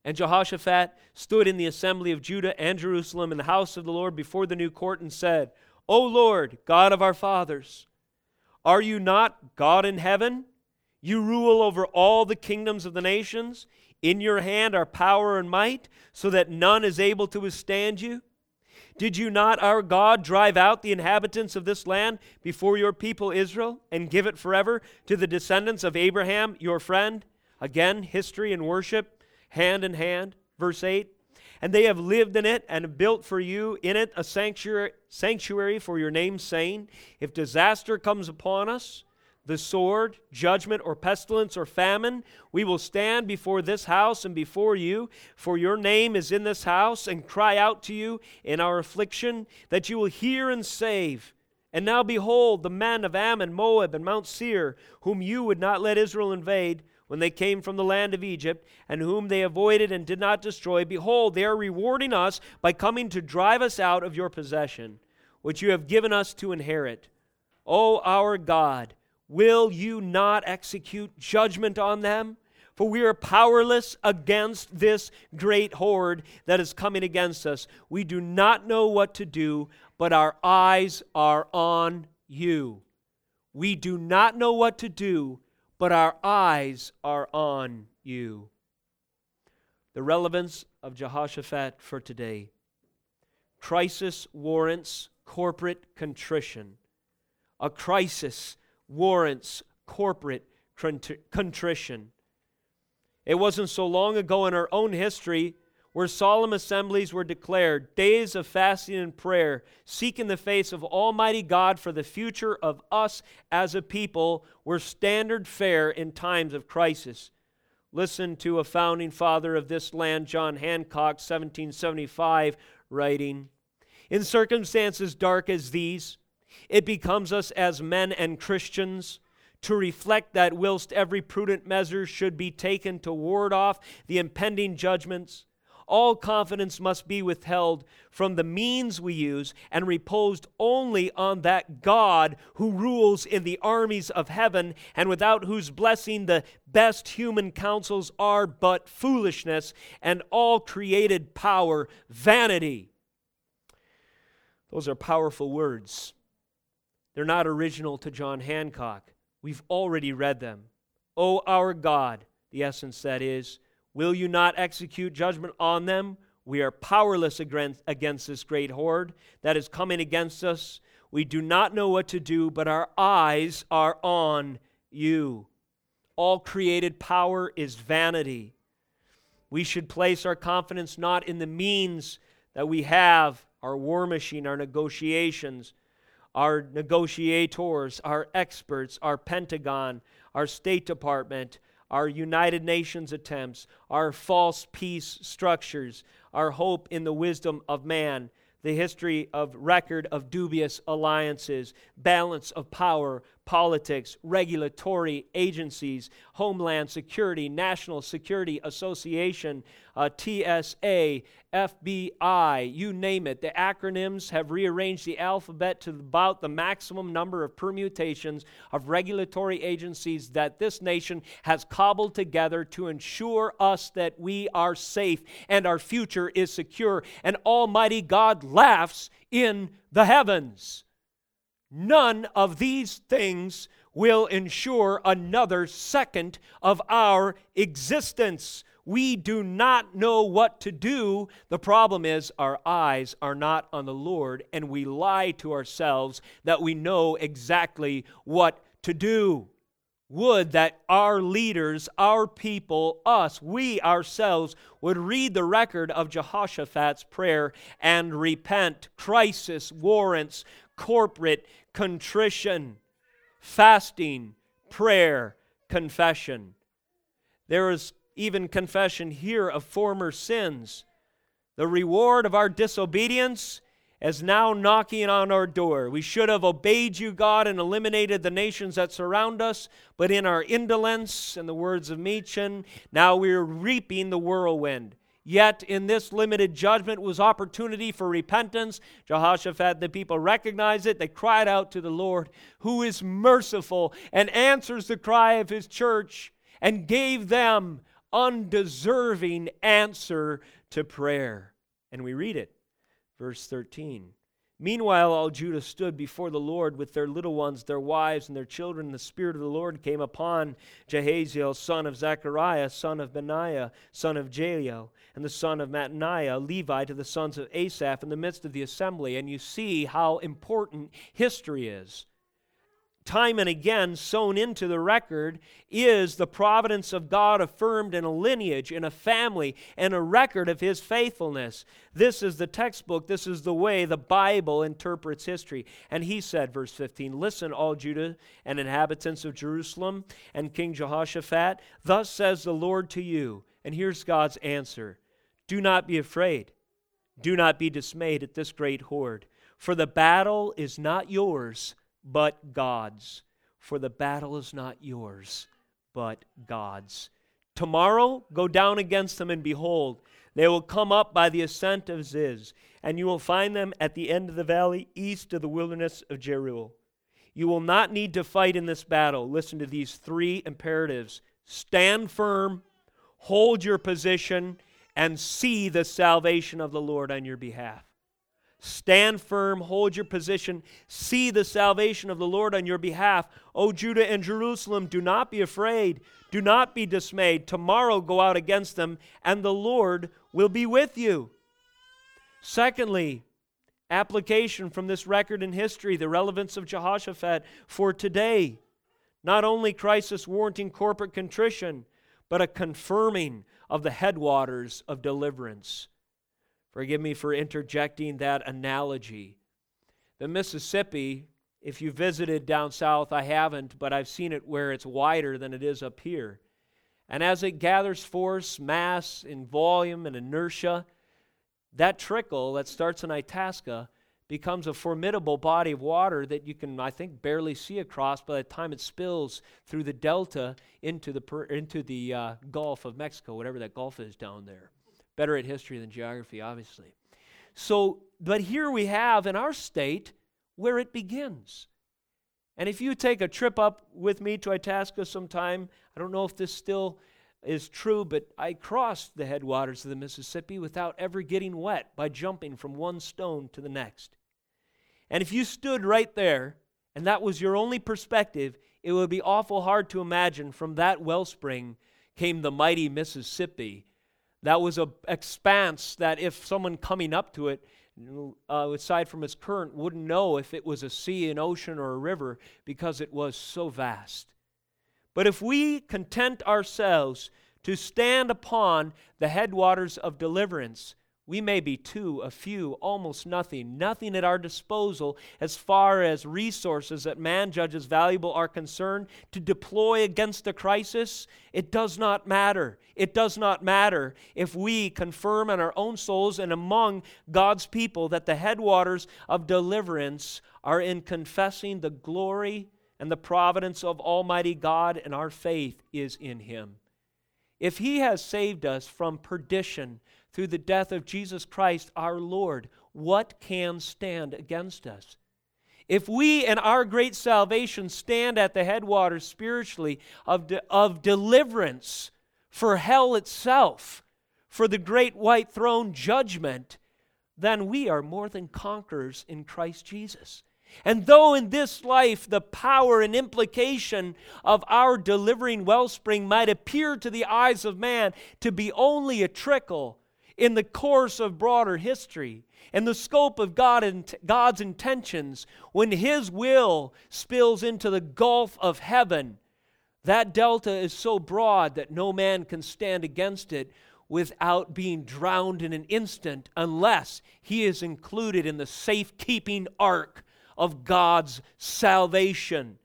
And Jehoshaphat stood in the assembly of Judah and Jerusalem in the house of the Lord before the new court and said, O Lord, God of our fathers, are you not God in heaven? You rule over all the kingdoms of the nations. In your hand are power and might, so that none is able to withstand you. Did you not, our God, drive out the inhabitants of this land before your people Israel and give it forever to the descendants of Abraham, your friend? Again, history and worship, hand in hand. Verse 8. And they have lived in it and built for you in it a sanctuary, sanctuary for your name's saying, If disaster comes upon us, the sword, judgment, or pestilence, or famine, we will stand before this house and before you, for your name is in this house, and cry out to you in our affliction, that you will hear and save. And now behold, the men of Ammon, Moab, and Mount Seir, whom you would not let Israel invade, when they came from the land of Egypt, and whom they avoided and did not destroy, behold, they are rewarding us by coming to drive us out of your possession, which you have given us to inherit. O our God, Will you not execute judgment on them? For we are powerless against this great horde that is coming against us. We do not know what to do, but our eyes are on you. We do not know what to do, but our eyes are on you. The relevance of Jehoshaphat for today. Crisis warrants corporate contrition. A crisis warrants corporate contrition. It wasn't so long ago in our own history where solemn assemblies were declared, days of fasting and prayer, seeking the face of Almighty God for the future of us as a people, were standard fare in times of crisis. Listen to a founding father of this land, John Hancock, 1775, writing In circumstances dark as these, it becomes us as men and Christians to reflect that whilst every prudent measure should be taken to ward off the impending judgments, all confidence must be withheld from the means we use and reposed only on that God who rules in the armies of heaven and without whose blessing the best human counsels are but foolishness and all created power vanity. Those are powerful words. They're not original to John Hancock. We've already read them. O oh, our God, the essence that is, Will you not execute judgment on them? We are powerless against this great horde that is coming against us. We do not know what to do, but our eyes are on you. All created power is vanity. We should place our confidence not in the means that we have, our war machine, our negotiations, our negotiators, our experts, our Pentagon, our State Department, our United Nations attempts, our false peace structures, our hope in the wisdom of man, the history of record of dubious alliances, balance of power, politics, regulatory agencies, Homeland Security, National Security Association, uh, TSA, FBI, you name it. The acronyms have rearranged the alphabet to about the maximum number of permutations of regulatory agencies that this nation has cobbled together to ensure us that we are safe and our future is secure. And Almighty God laughs in the heavens. None of these things will ensure another second of our existence. We do not know what to do. The problem is our eyes are not on the Lord, and we lie to ourselves that we know exactly what to do. Would that our leaders, our people, us, we ourselves would read the record of Jehoshaphat's prayer and repent. Crisis warrants corporate contrition, fasting, prayer, confession. There is even confession here of former sins. The reward of our disobedience is now knocking on our door. We should have obeyed you, God, and eliminated the nations that surround us, but in our indolence, in the words of Machen, now we're reaping the whirlwind. Yet in this limited judgment was opportunity for repentance. Jehoshaphat, the people recognized it. They cried out to the Lord, who is merciful and answers the cry of his church, and gave them undeserving answer to prayer. And we read it, verse 13. Meanwhile, all Judah stood before the Lord with their little ones, their wives, and their children. The Spirit of the Lord came upon Jahaziel, son of Zechariah, son of Benaiah, son of Jael, and the son of Mattaniah, Levi, to the sons of Asaph in the midst of the assembly. And you see how important history is time and again sewn into the record is the providence of God affirmed in a lineage, in a family, and a record of his faithfulness. This is the textbook, this is the way the Bible interprets history. And he said, verse 15, Listen, all Judah and inhabitants of Jerusalem and King Jehoshaphat, thus says the Lord to you. And here's God's answer Do not be afraid, do not be dismayed at this great horde, for the battle is not yours but God's. For the battle is not yours, but God's. Tomorrow go down against them, and behold, they will come up by the ascent of Ziz, and you will find them at the end of the valley, east of the wilderness of Jeruel. You will not need to fight in this battle. Listen to these three imperatives stand firm, hold your position, and see the salvation of the Lord on your behalf. Stand firm, hold your position, see the salvation of the Lord on your behalf. O Judah and Jerusalem, do not be afraid, do not be dismayed. Tomorrow go out against them, and the Lord will be with you. Secondly, application from this record in history, the relevance of Jehoshaphat for today. Not only crisis warranting corporate contrition, but a confirming of the headwaters of deliverance. Forgive me for interjecting that analogy. The Mississippi, if you visited down south, I haven't, but I've seen it where it's wider than it is up here. And as it gathers force, mass, in volume, and inertia, that trickle that starts in Itasca becomes a formidable body of water that you can, I think, barely see across by the time it spills through the delta into the, into the uh, Gulf of Mexico, whatever that Gulf is down there. Better at history than geography, obviously. So, but here we have in our state where it begins. And if you take a trip up with me to Itasca sometime, I don't know if this still is true, but I crossed the headwaters of the Mississippi without ever getting wet by jumping from one stone to the next. And if you stood right there and that was your only perspective, it would be awful hard to imagine from that wellspring came the mighty Mississippi. That was an expanse that if someone coming up to it, uh, aside from its current, wouldn't know if it was a sea, an ocean, or a river because it was so vast. But if we content ourselves to stand upon the headwaters of deliverance, we may be two, a few, almost nothing, nothing at our disposal as far as resources that man judges valuable are concerned to deploy against a crisis. It does not matter. It does not matter if we confirm in our own souls and among God's people that the headwaters of deliverance are in confessing the glory and the providence of Almighty God, and our faith is in Him. If He has saved us from perdition, through the death of Jesus Christ our Lord, what can stand against us? If we in our great salvation stand at the headwaters spiritually of, de- of deliverance for hell itself, for the great white throne judgment, then we are more than conquerors in Christ Jesus. And though in this life the power and implication of our delivering wellspring might appear to the eyes of man to be only a trickle, in the course of broader history and the scope of God and God's intentions, when His will spills into the gulf of heaven, that delta is so broad that no man can stand against it without being drowned in an instant unless he is included in the safekeeping ark of God's salvation.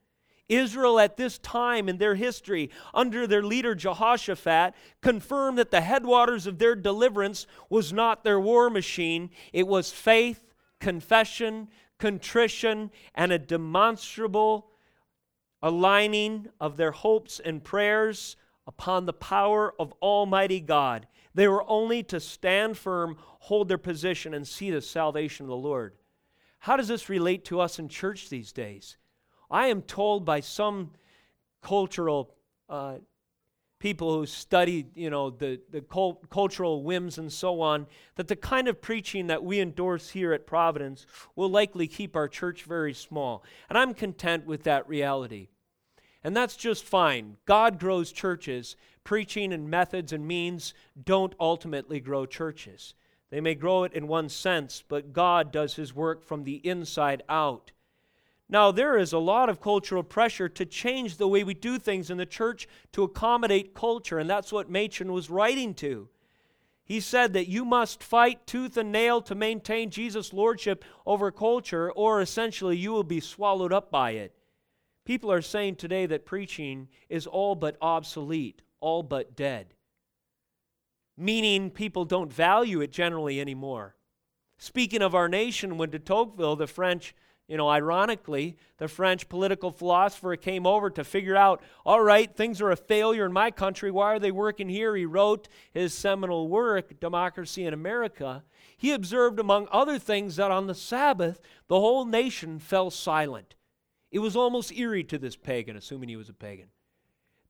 Israel at this time in their history, under their leader Jehoshaphat, confirmed that the headwaters of their deliverance was not their war machine. It was faith, confession, contrition, and a demonstrable aligning of their hopes and prayers upon the power of Almighty God. They were only to stand firm, hold their position, and see the salvation of the Lord. How does this relate to us in church these days? I am told by some cultural uh, people who study, you know, the, the cult- cultural whims and so on, that the kind of preaching that we endorse here at Providence will likely keep our church very small. And I'm content with that reality. And that's just fine. God grows churches. Preaching and methods and means don't ultimately grow churches. They may grow it in one sense, but God does his work from the inside out. Now, there is a lot of cultural pressure to change the way we do things in the church to accommodate culture, and that's what Machen was writing to. He said that you must fight tooth and nail to maintain Jesus' lordship over culture, or essentially you will be swallowed up by it. People are saying today that preaching is all but obsolete, all but dead, meaning people don't value it generally anymore. Speaking of our nation, when de Tocqueville, the French you know, ironically, the French political philosopher came over to figure out, all right, things are a failure in my country. Why are they working here? He wrote his seminal work, Democracy in America. He observed, among other things, that on the Sabbath, the whole nation fell silent. It was almost eerie to this pagan, assuming he was a pagan,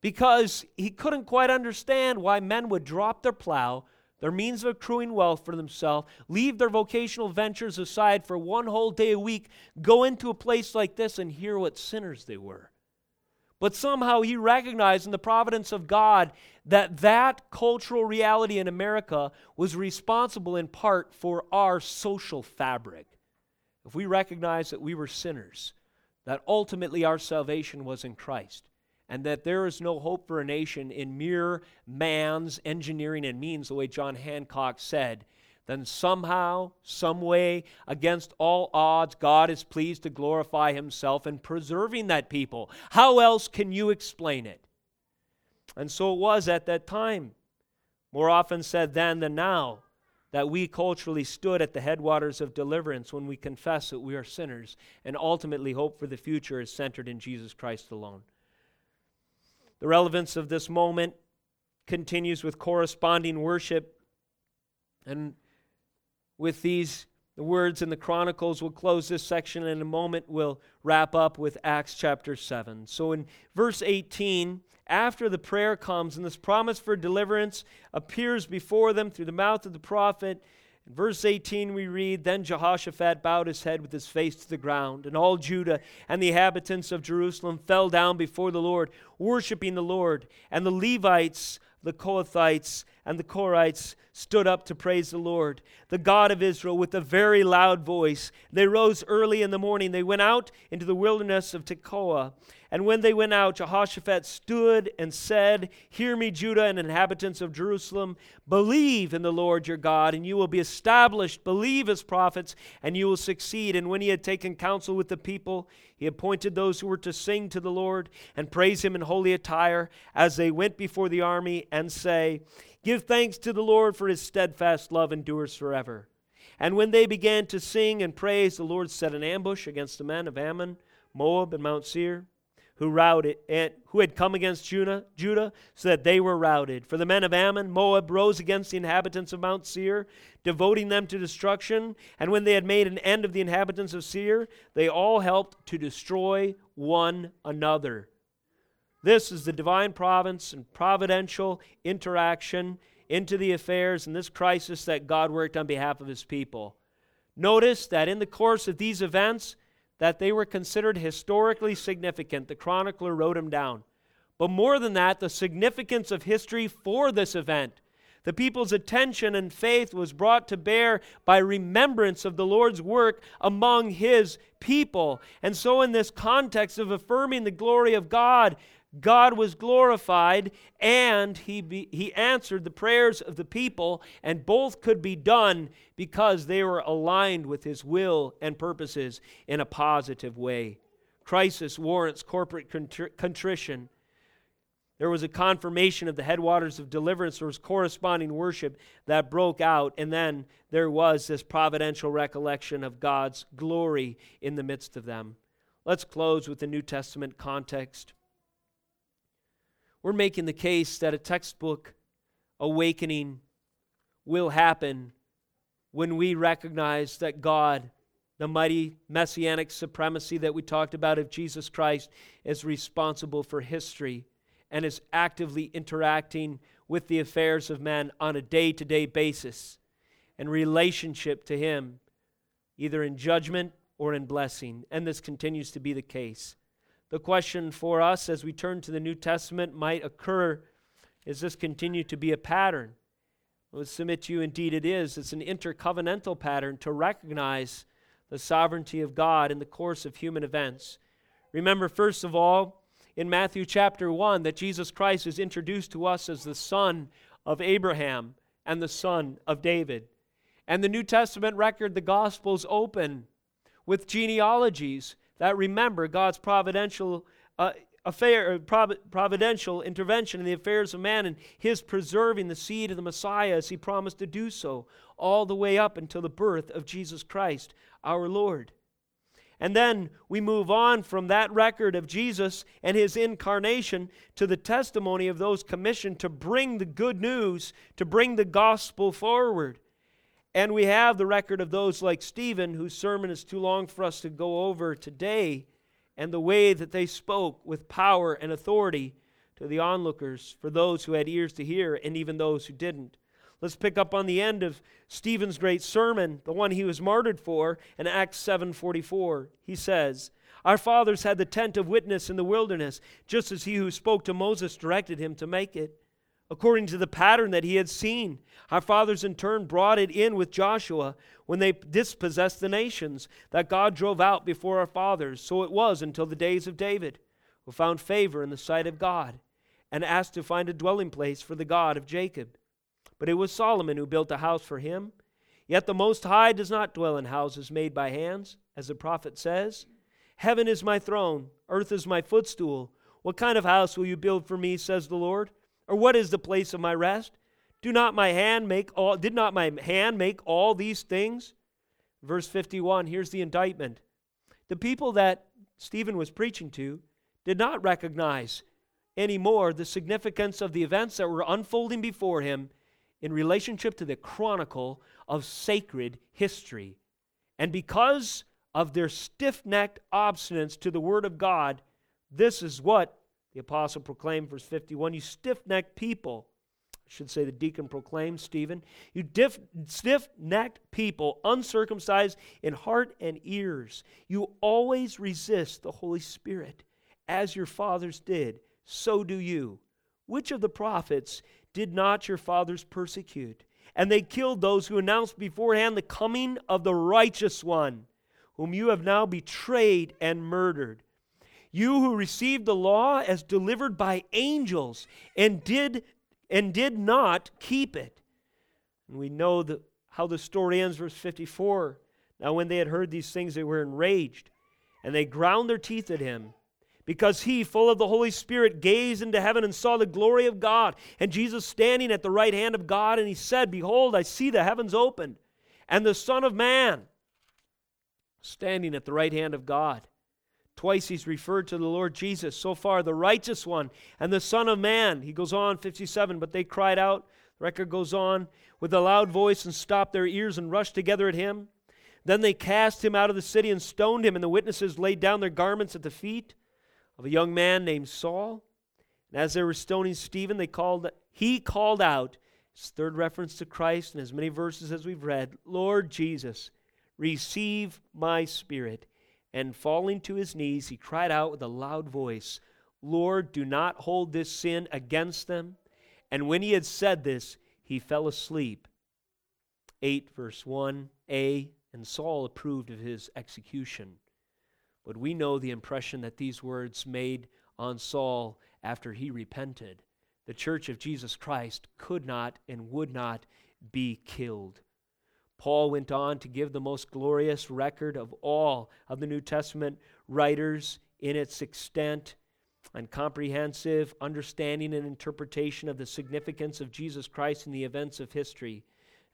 because he couldn't quite understand why men would drop their plow, their means of accruing wealth for themselves, leave their vocational ventures aside for one whole day a week, go into a place like this and hear what sinners they were. But somehow he recognized in the providence of God that that cultural reality in America was responsible in part for our social fabric. If we recognize that we were sinners, that ultimately our salvation was in Christ, and that there is no hope for a nation in mere man's engineering and means, the way John Hancock said, then somehow, some way, against all odds, God is pleased to glorify himself in preserving that people. How else can you explain it? And so it was at that time, more often said then than now, that we culturally stood at the headwaters of deliverance when we confess that we are sinners and ultimately hope for the future is centered in Jesus Christ alone. The relevance of this moment continues with corresponding worship. And with these words in the Chronicles, we'll close this section and in a moment. We'll wrap up with Acts chapter 7. So in verse 18, after the prayer comes and this promise for deliverance appears before them through the mouth of the prophet, in verse 18, we read Then Jehoshaphat bowed his head with his face to the ground, and all Judah and the inhabitants of Jerusalem fell down before the Lord, worshiping the Lord. And the Levites, the Kohathites, and the Korahites stood up to praise the Lord, the God of Israel, with a very loud voice. They rose early in the morning. They went out into the wilderness of Tekoa. And when they went out, Jehoshaphat stood and said, Hear me, Judah and inhabitants of Jerusalem. Believe in the Lord your God, and you will be established. Believe his prophets, and you will succeed. And when he had taken counsel with the people, he appointed those who were to sing to the Lord and praise him in holy attire as they went before the army and say, Give thanks to the Lord, for his steadfast love endures forever. And when they began to sing and praise, the Lord set an ambush against the men of Ammon, Moab, and Mount Seir who routed and who had come against Judah, Judah, so that they were routed. For the men of Ammon, Moab rose against the inhabitants of Mount Seir, devoting them to destruction. And when they had made an end of the inhabitants of Seir, they all helped to destroy one another. This is the divine providence and providential interaction into the affairs in this crisis that God worked on behalf of his people. Notice that in the course of these events, that they were considered historically significant. The chronicler wrote them down. But more than that, the significance of history for this event. The people's attention and faith was brought to bear by remembrance of the Lord's work among his people. And so, in this context of affirming the glory of God, God was glorified and he, be, he answered the prayers of the people, and both could be done because they were aligned with his will and purposes in a positive way. Crisis warrants corporate contrition. There was a confirmation of the headwaters of deliverance. There was corresponding worship that broke out. And then there was this providential recollection of God's glory in the midst of them. Let's close with the New Testament context. We're making the case that a textbook awakening will happen when we recognize that God, the mighty messianic supremacy that we talked about of Jesus Christ, is responsible for history and is actively interacting with the affairs of men on a day to day basis in relationship to Him, either in judgment or in blessing. And this continues to be the case. The question for us as we turn to the New Testament might occur is this continue to be a pattern? I would submit to you, indeed, it is. It's an intercovenantal pattern to recognize the sovereignty of God in the course of human events. Remember, first of all, in Matthew chapter 1, that Jesus Christ is introduced to us as the son of Abraham and the son of David. And the New Testament record, the Gospels open with genealogies that remember God's providential uh, affair, uh, providential intervention in the affairs of man and his preserving the seed of the Messiah as he promised to do so, all the way up until the birth of Jesus Christ, our Lord. And then we move on from that record of Jesus and his incarnation to the testimony of those commissioned to bring the good news, to bring the gospel forward. And we have the record of those like Stephen, whose sermon is too long for us to go over today, and the way that they spoke with power and authority to the onlookers, for those who had ears to hear and even those who didn't. Let's pick up on the end of Stephen's great sermon, the one he was martyred for, in Acts 7:44. He says, "Our fathers had the tent of witness in the wilderness, just as he who spoke to Moses directed him to make it, according to the pattern that he had seen. Our fathers in turn brought it in with Joshua when they dispossessed the nations that God drove out before our fathers. So it was until the days of David, who found favor in the sight of God and asked to find a dwelling place for the God of Jacob." But it was Solomon who built a house for him. Yet the Most High does not dwell in houses made by hands, as the prophet says. Heaven is my throne, earth is my footstool. What kind of house will you build for me, says the Lord? Or what is the place of my rest? Do not my hand make all did not my hand make all these things? Verse 51, here's the indictment. The people that Stephen was preaching to did not recognize anymore the significance of the events that were unfolding before him in relationship to the chronicle of sacred history. And because of their stiff necked obstinance to the Word of God, this is what the apostle proclaimed, verse 51 You stiff necked people, I should say the deacon proclaimed, Stephen, you stiff necked people, uncircumcised in heart and ears, you always resist the Holy Spirit, as your fathers did, so do you. Which of the prophets did not your fathers persecute? And they killed those who announced beforehand the coming of the righteous one, whom you have now betrayed and murdered. You who received the law as delivered by angels and did and did not keep it. And we know the, how the story ends, verse 54. Now, when they had heard these things, they were enraged, and they ground their teeth at him because he, full of the Holy Spirit, gazed into heaven and saw the glory of God, and Jesus standing at the right hand of God, and he said, Behold, I see the heavens opened, and the Son of Man standing at the right hand of God. Twice he's referred to the Lord Jesus. So far, the righteous one and the Son of Man. He goes on, 57, but they cried out. The record goes on with a loud voice and stopped their ears and rushed together at him. Then they cast him out of the city and stoned him, and the witnesses laid down their garments at the feet of a young man named Saul. And as they were stoning Stephen, they called, he called out, his third reference to Christ in as many verses as we've read, Lord Jesus, receive my spirit. And falling to his knees, he cried out with a loud voice, Lord, do not hold this sin against them. And when he had said this, he fell asleep. 8 verse 1a, and Saul approved of his execution. But we know the impression that these words made on Saul after he repented. The church of Jesus Christ could not and would not be killed. Paul went on to give the most glorious record of all of the New Testament writers in its extent and comprehensive understanding and interpretation of the significance of Jesus Christ in the events of history.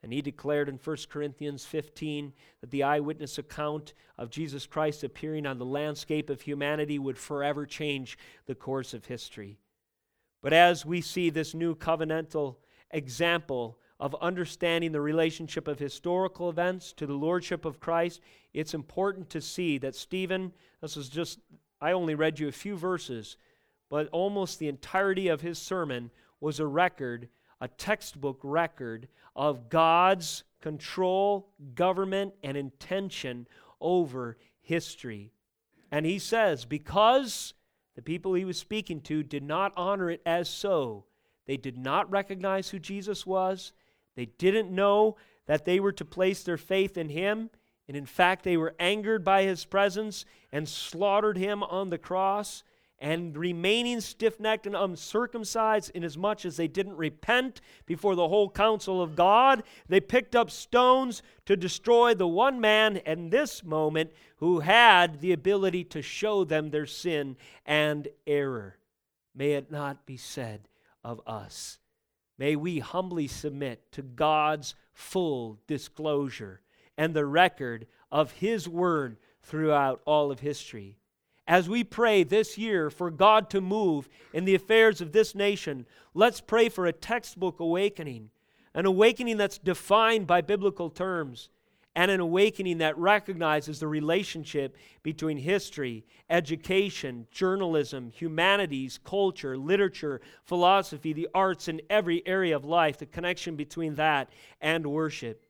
And he declared in 1 Corinthians 15 that the eyewitness account of Jesus Christ appearing on the landscape of humanity would forever change the course of history. But as we see this new covenantal example of understanding the relationship of historical events to the lordship of Christ, it's important to see that Stephen, this is just, I only read you a few verses, but almost the entirety of his sermon was a record a textbook record of God's control, government, and intention over history. And he says, because the people he was speaking to did not honor it as so, they did not recognize who Jesus was, they didn't know that they were to place their faith in him. And in fact, they were angered by his presence and slaughtered him on the cross and remaining stiff necked and uncircumcised, inasmuch as they didn't repent before the whole council of God, they picked up stones to destroy the one man in this moment who had the ability to show them their sin and error. May it not be said of us. May we humbly submit to God's full disclosure and the record of His word throughout all of history. As we pray this year for God to move in the affairs of this nation, let's pray for a textbook awakening, an awakening that's defined by biblical terms, and an awakening that recognizes the relationship between history, education, journalism, humanities, culture, literature, philosophy, the arts, and every area of life, the connection between that and worship.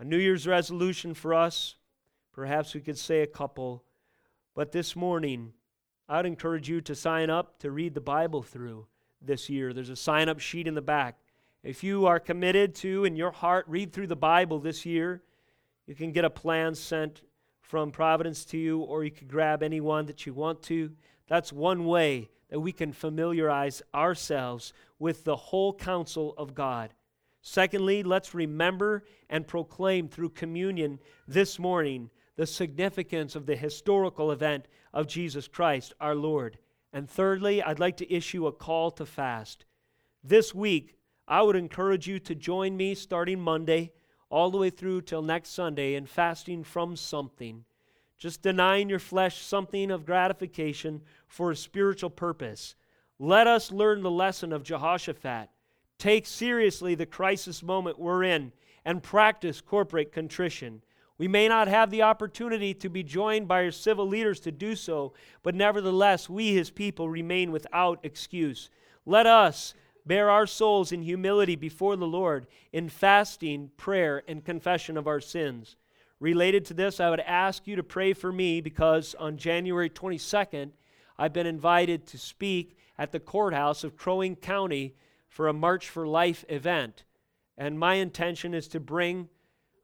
A New Year's resolution for us, perhaps we could say a couple, but this morning, I'd encourage you to sign up to read the Bible through this year. There's a sign up sheet in the back. If you are committed to, in your heart, read through the Bible this year, you can get a plan sent from Providence to you, or you could grab anyone that you want to. That's one way that we can familiarize ourselves with the whole counsel of God. Secondly, let's remember and proclaim through communion this morning the significance of the historical event of Jesus Christ, our Lord. And thirdly, I'd like to issue a call to fast. This week, I would encourage you to join me starting Monday all the way through till next Sunday in fasting from something. Just denying your flesh something of gratification for a spiritual purpose. Let us learn the lesson of Jehoshaphat. Take seriously the crisis moment we're in and practice corporate contrition. We may not have the opportunity to be joined by our civil leaders to do so, but nevertheless, we, his people, remain without excuse. Let us bare our souls in humility before the Lord in fasting, prayer, and confession of our sins. Related to this, I would ask you to pray for me because on January 22nd, I've been invited to speak at the courthouse of Crow Wing County for a March for Life event. And my intention is to bring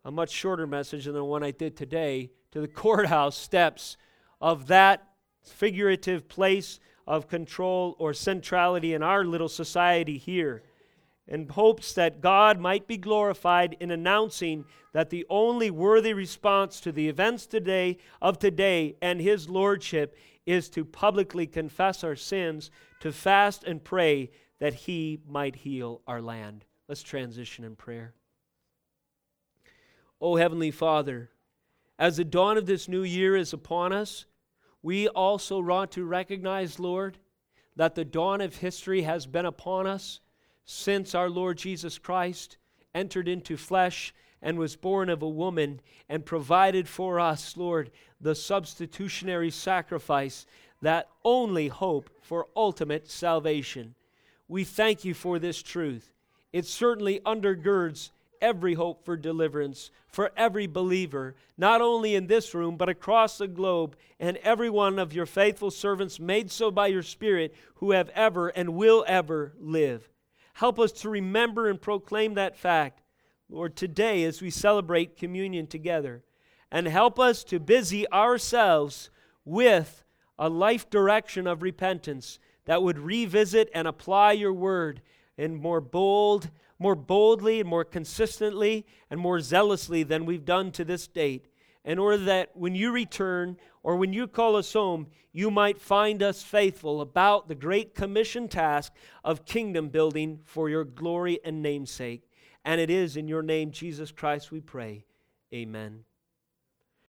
a much shorter message than the one I did today to the courthouse steps of that figurative place of control or centrality in our little society here in hopes that God might be glorified in announcing that the only worthy response to the events today of today and his lordship is to publicly confess our sins, to fast and pray that he might heal our land. Let's transition in prayer. O heavenly Father, as the dawn of this new year is upon us, we also want to recognize, Lord, that the dawn of history has been upon us since our Lord Jesus Christ entered into flesh and was born of a woman and provided for us, Lord, the substitutionary sacrifice that only hope for ultimate salvation. We thank you for this truth. It certainly undergirds every hope for deliverance for every believer, not only in this room, but across the globe, and every one of your faithful servants made so by your Spirit who have ever and will ever live. Help us to remember and proclaim that fact, Lord, today as we celebrate communion together. And help us to busy ourselves with a life direction of repentance that would revisit and apply your word in more bold, more boldly and more consistently and more zealously than we've done to this date, in order that when you return or when you call us home, you might find us faithful about the great commission task of kingdom building for your glory and namesake. And it is in your name, Jesus Christ, we pray. Amen.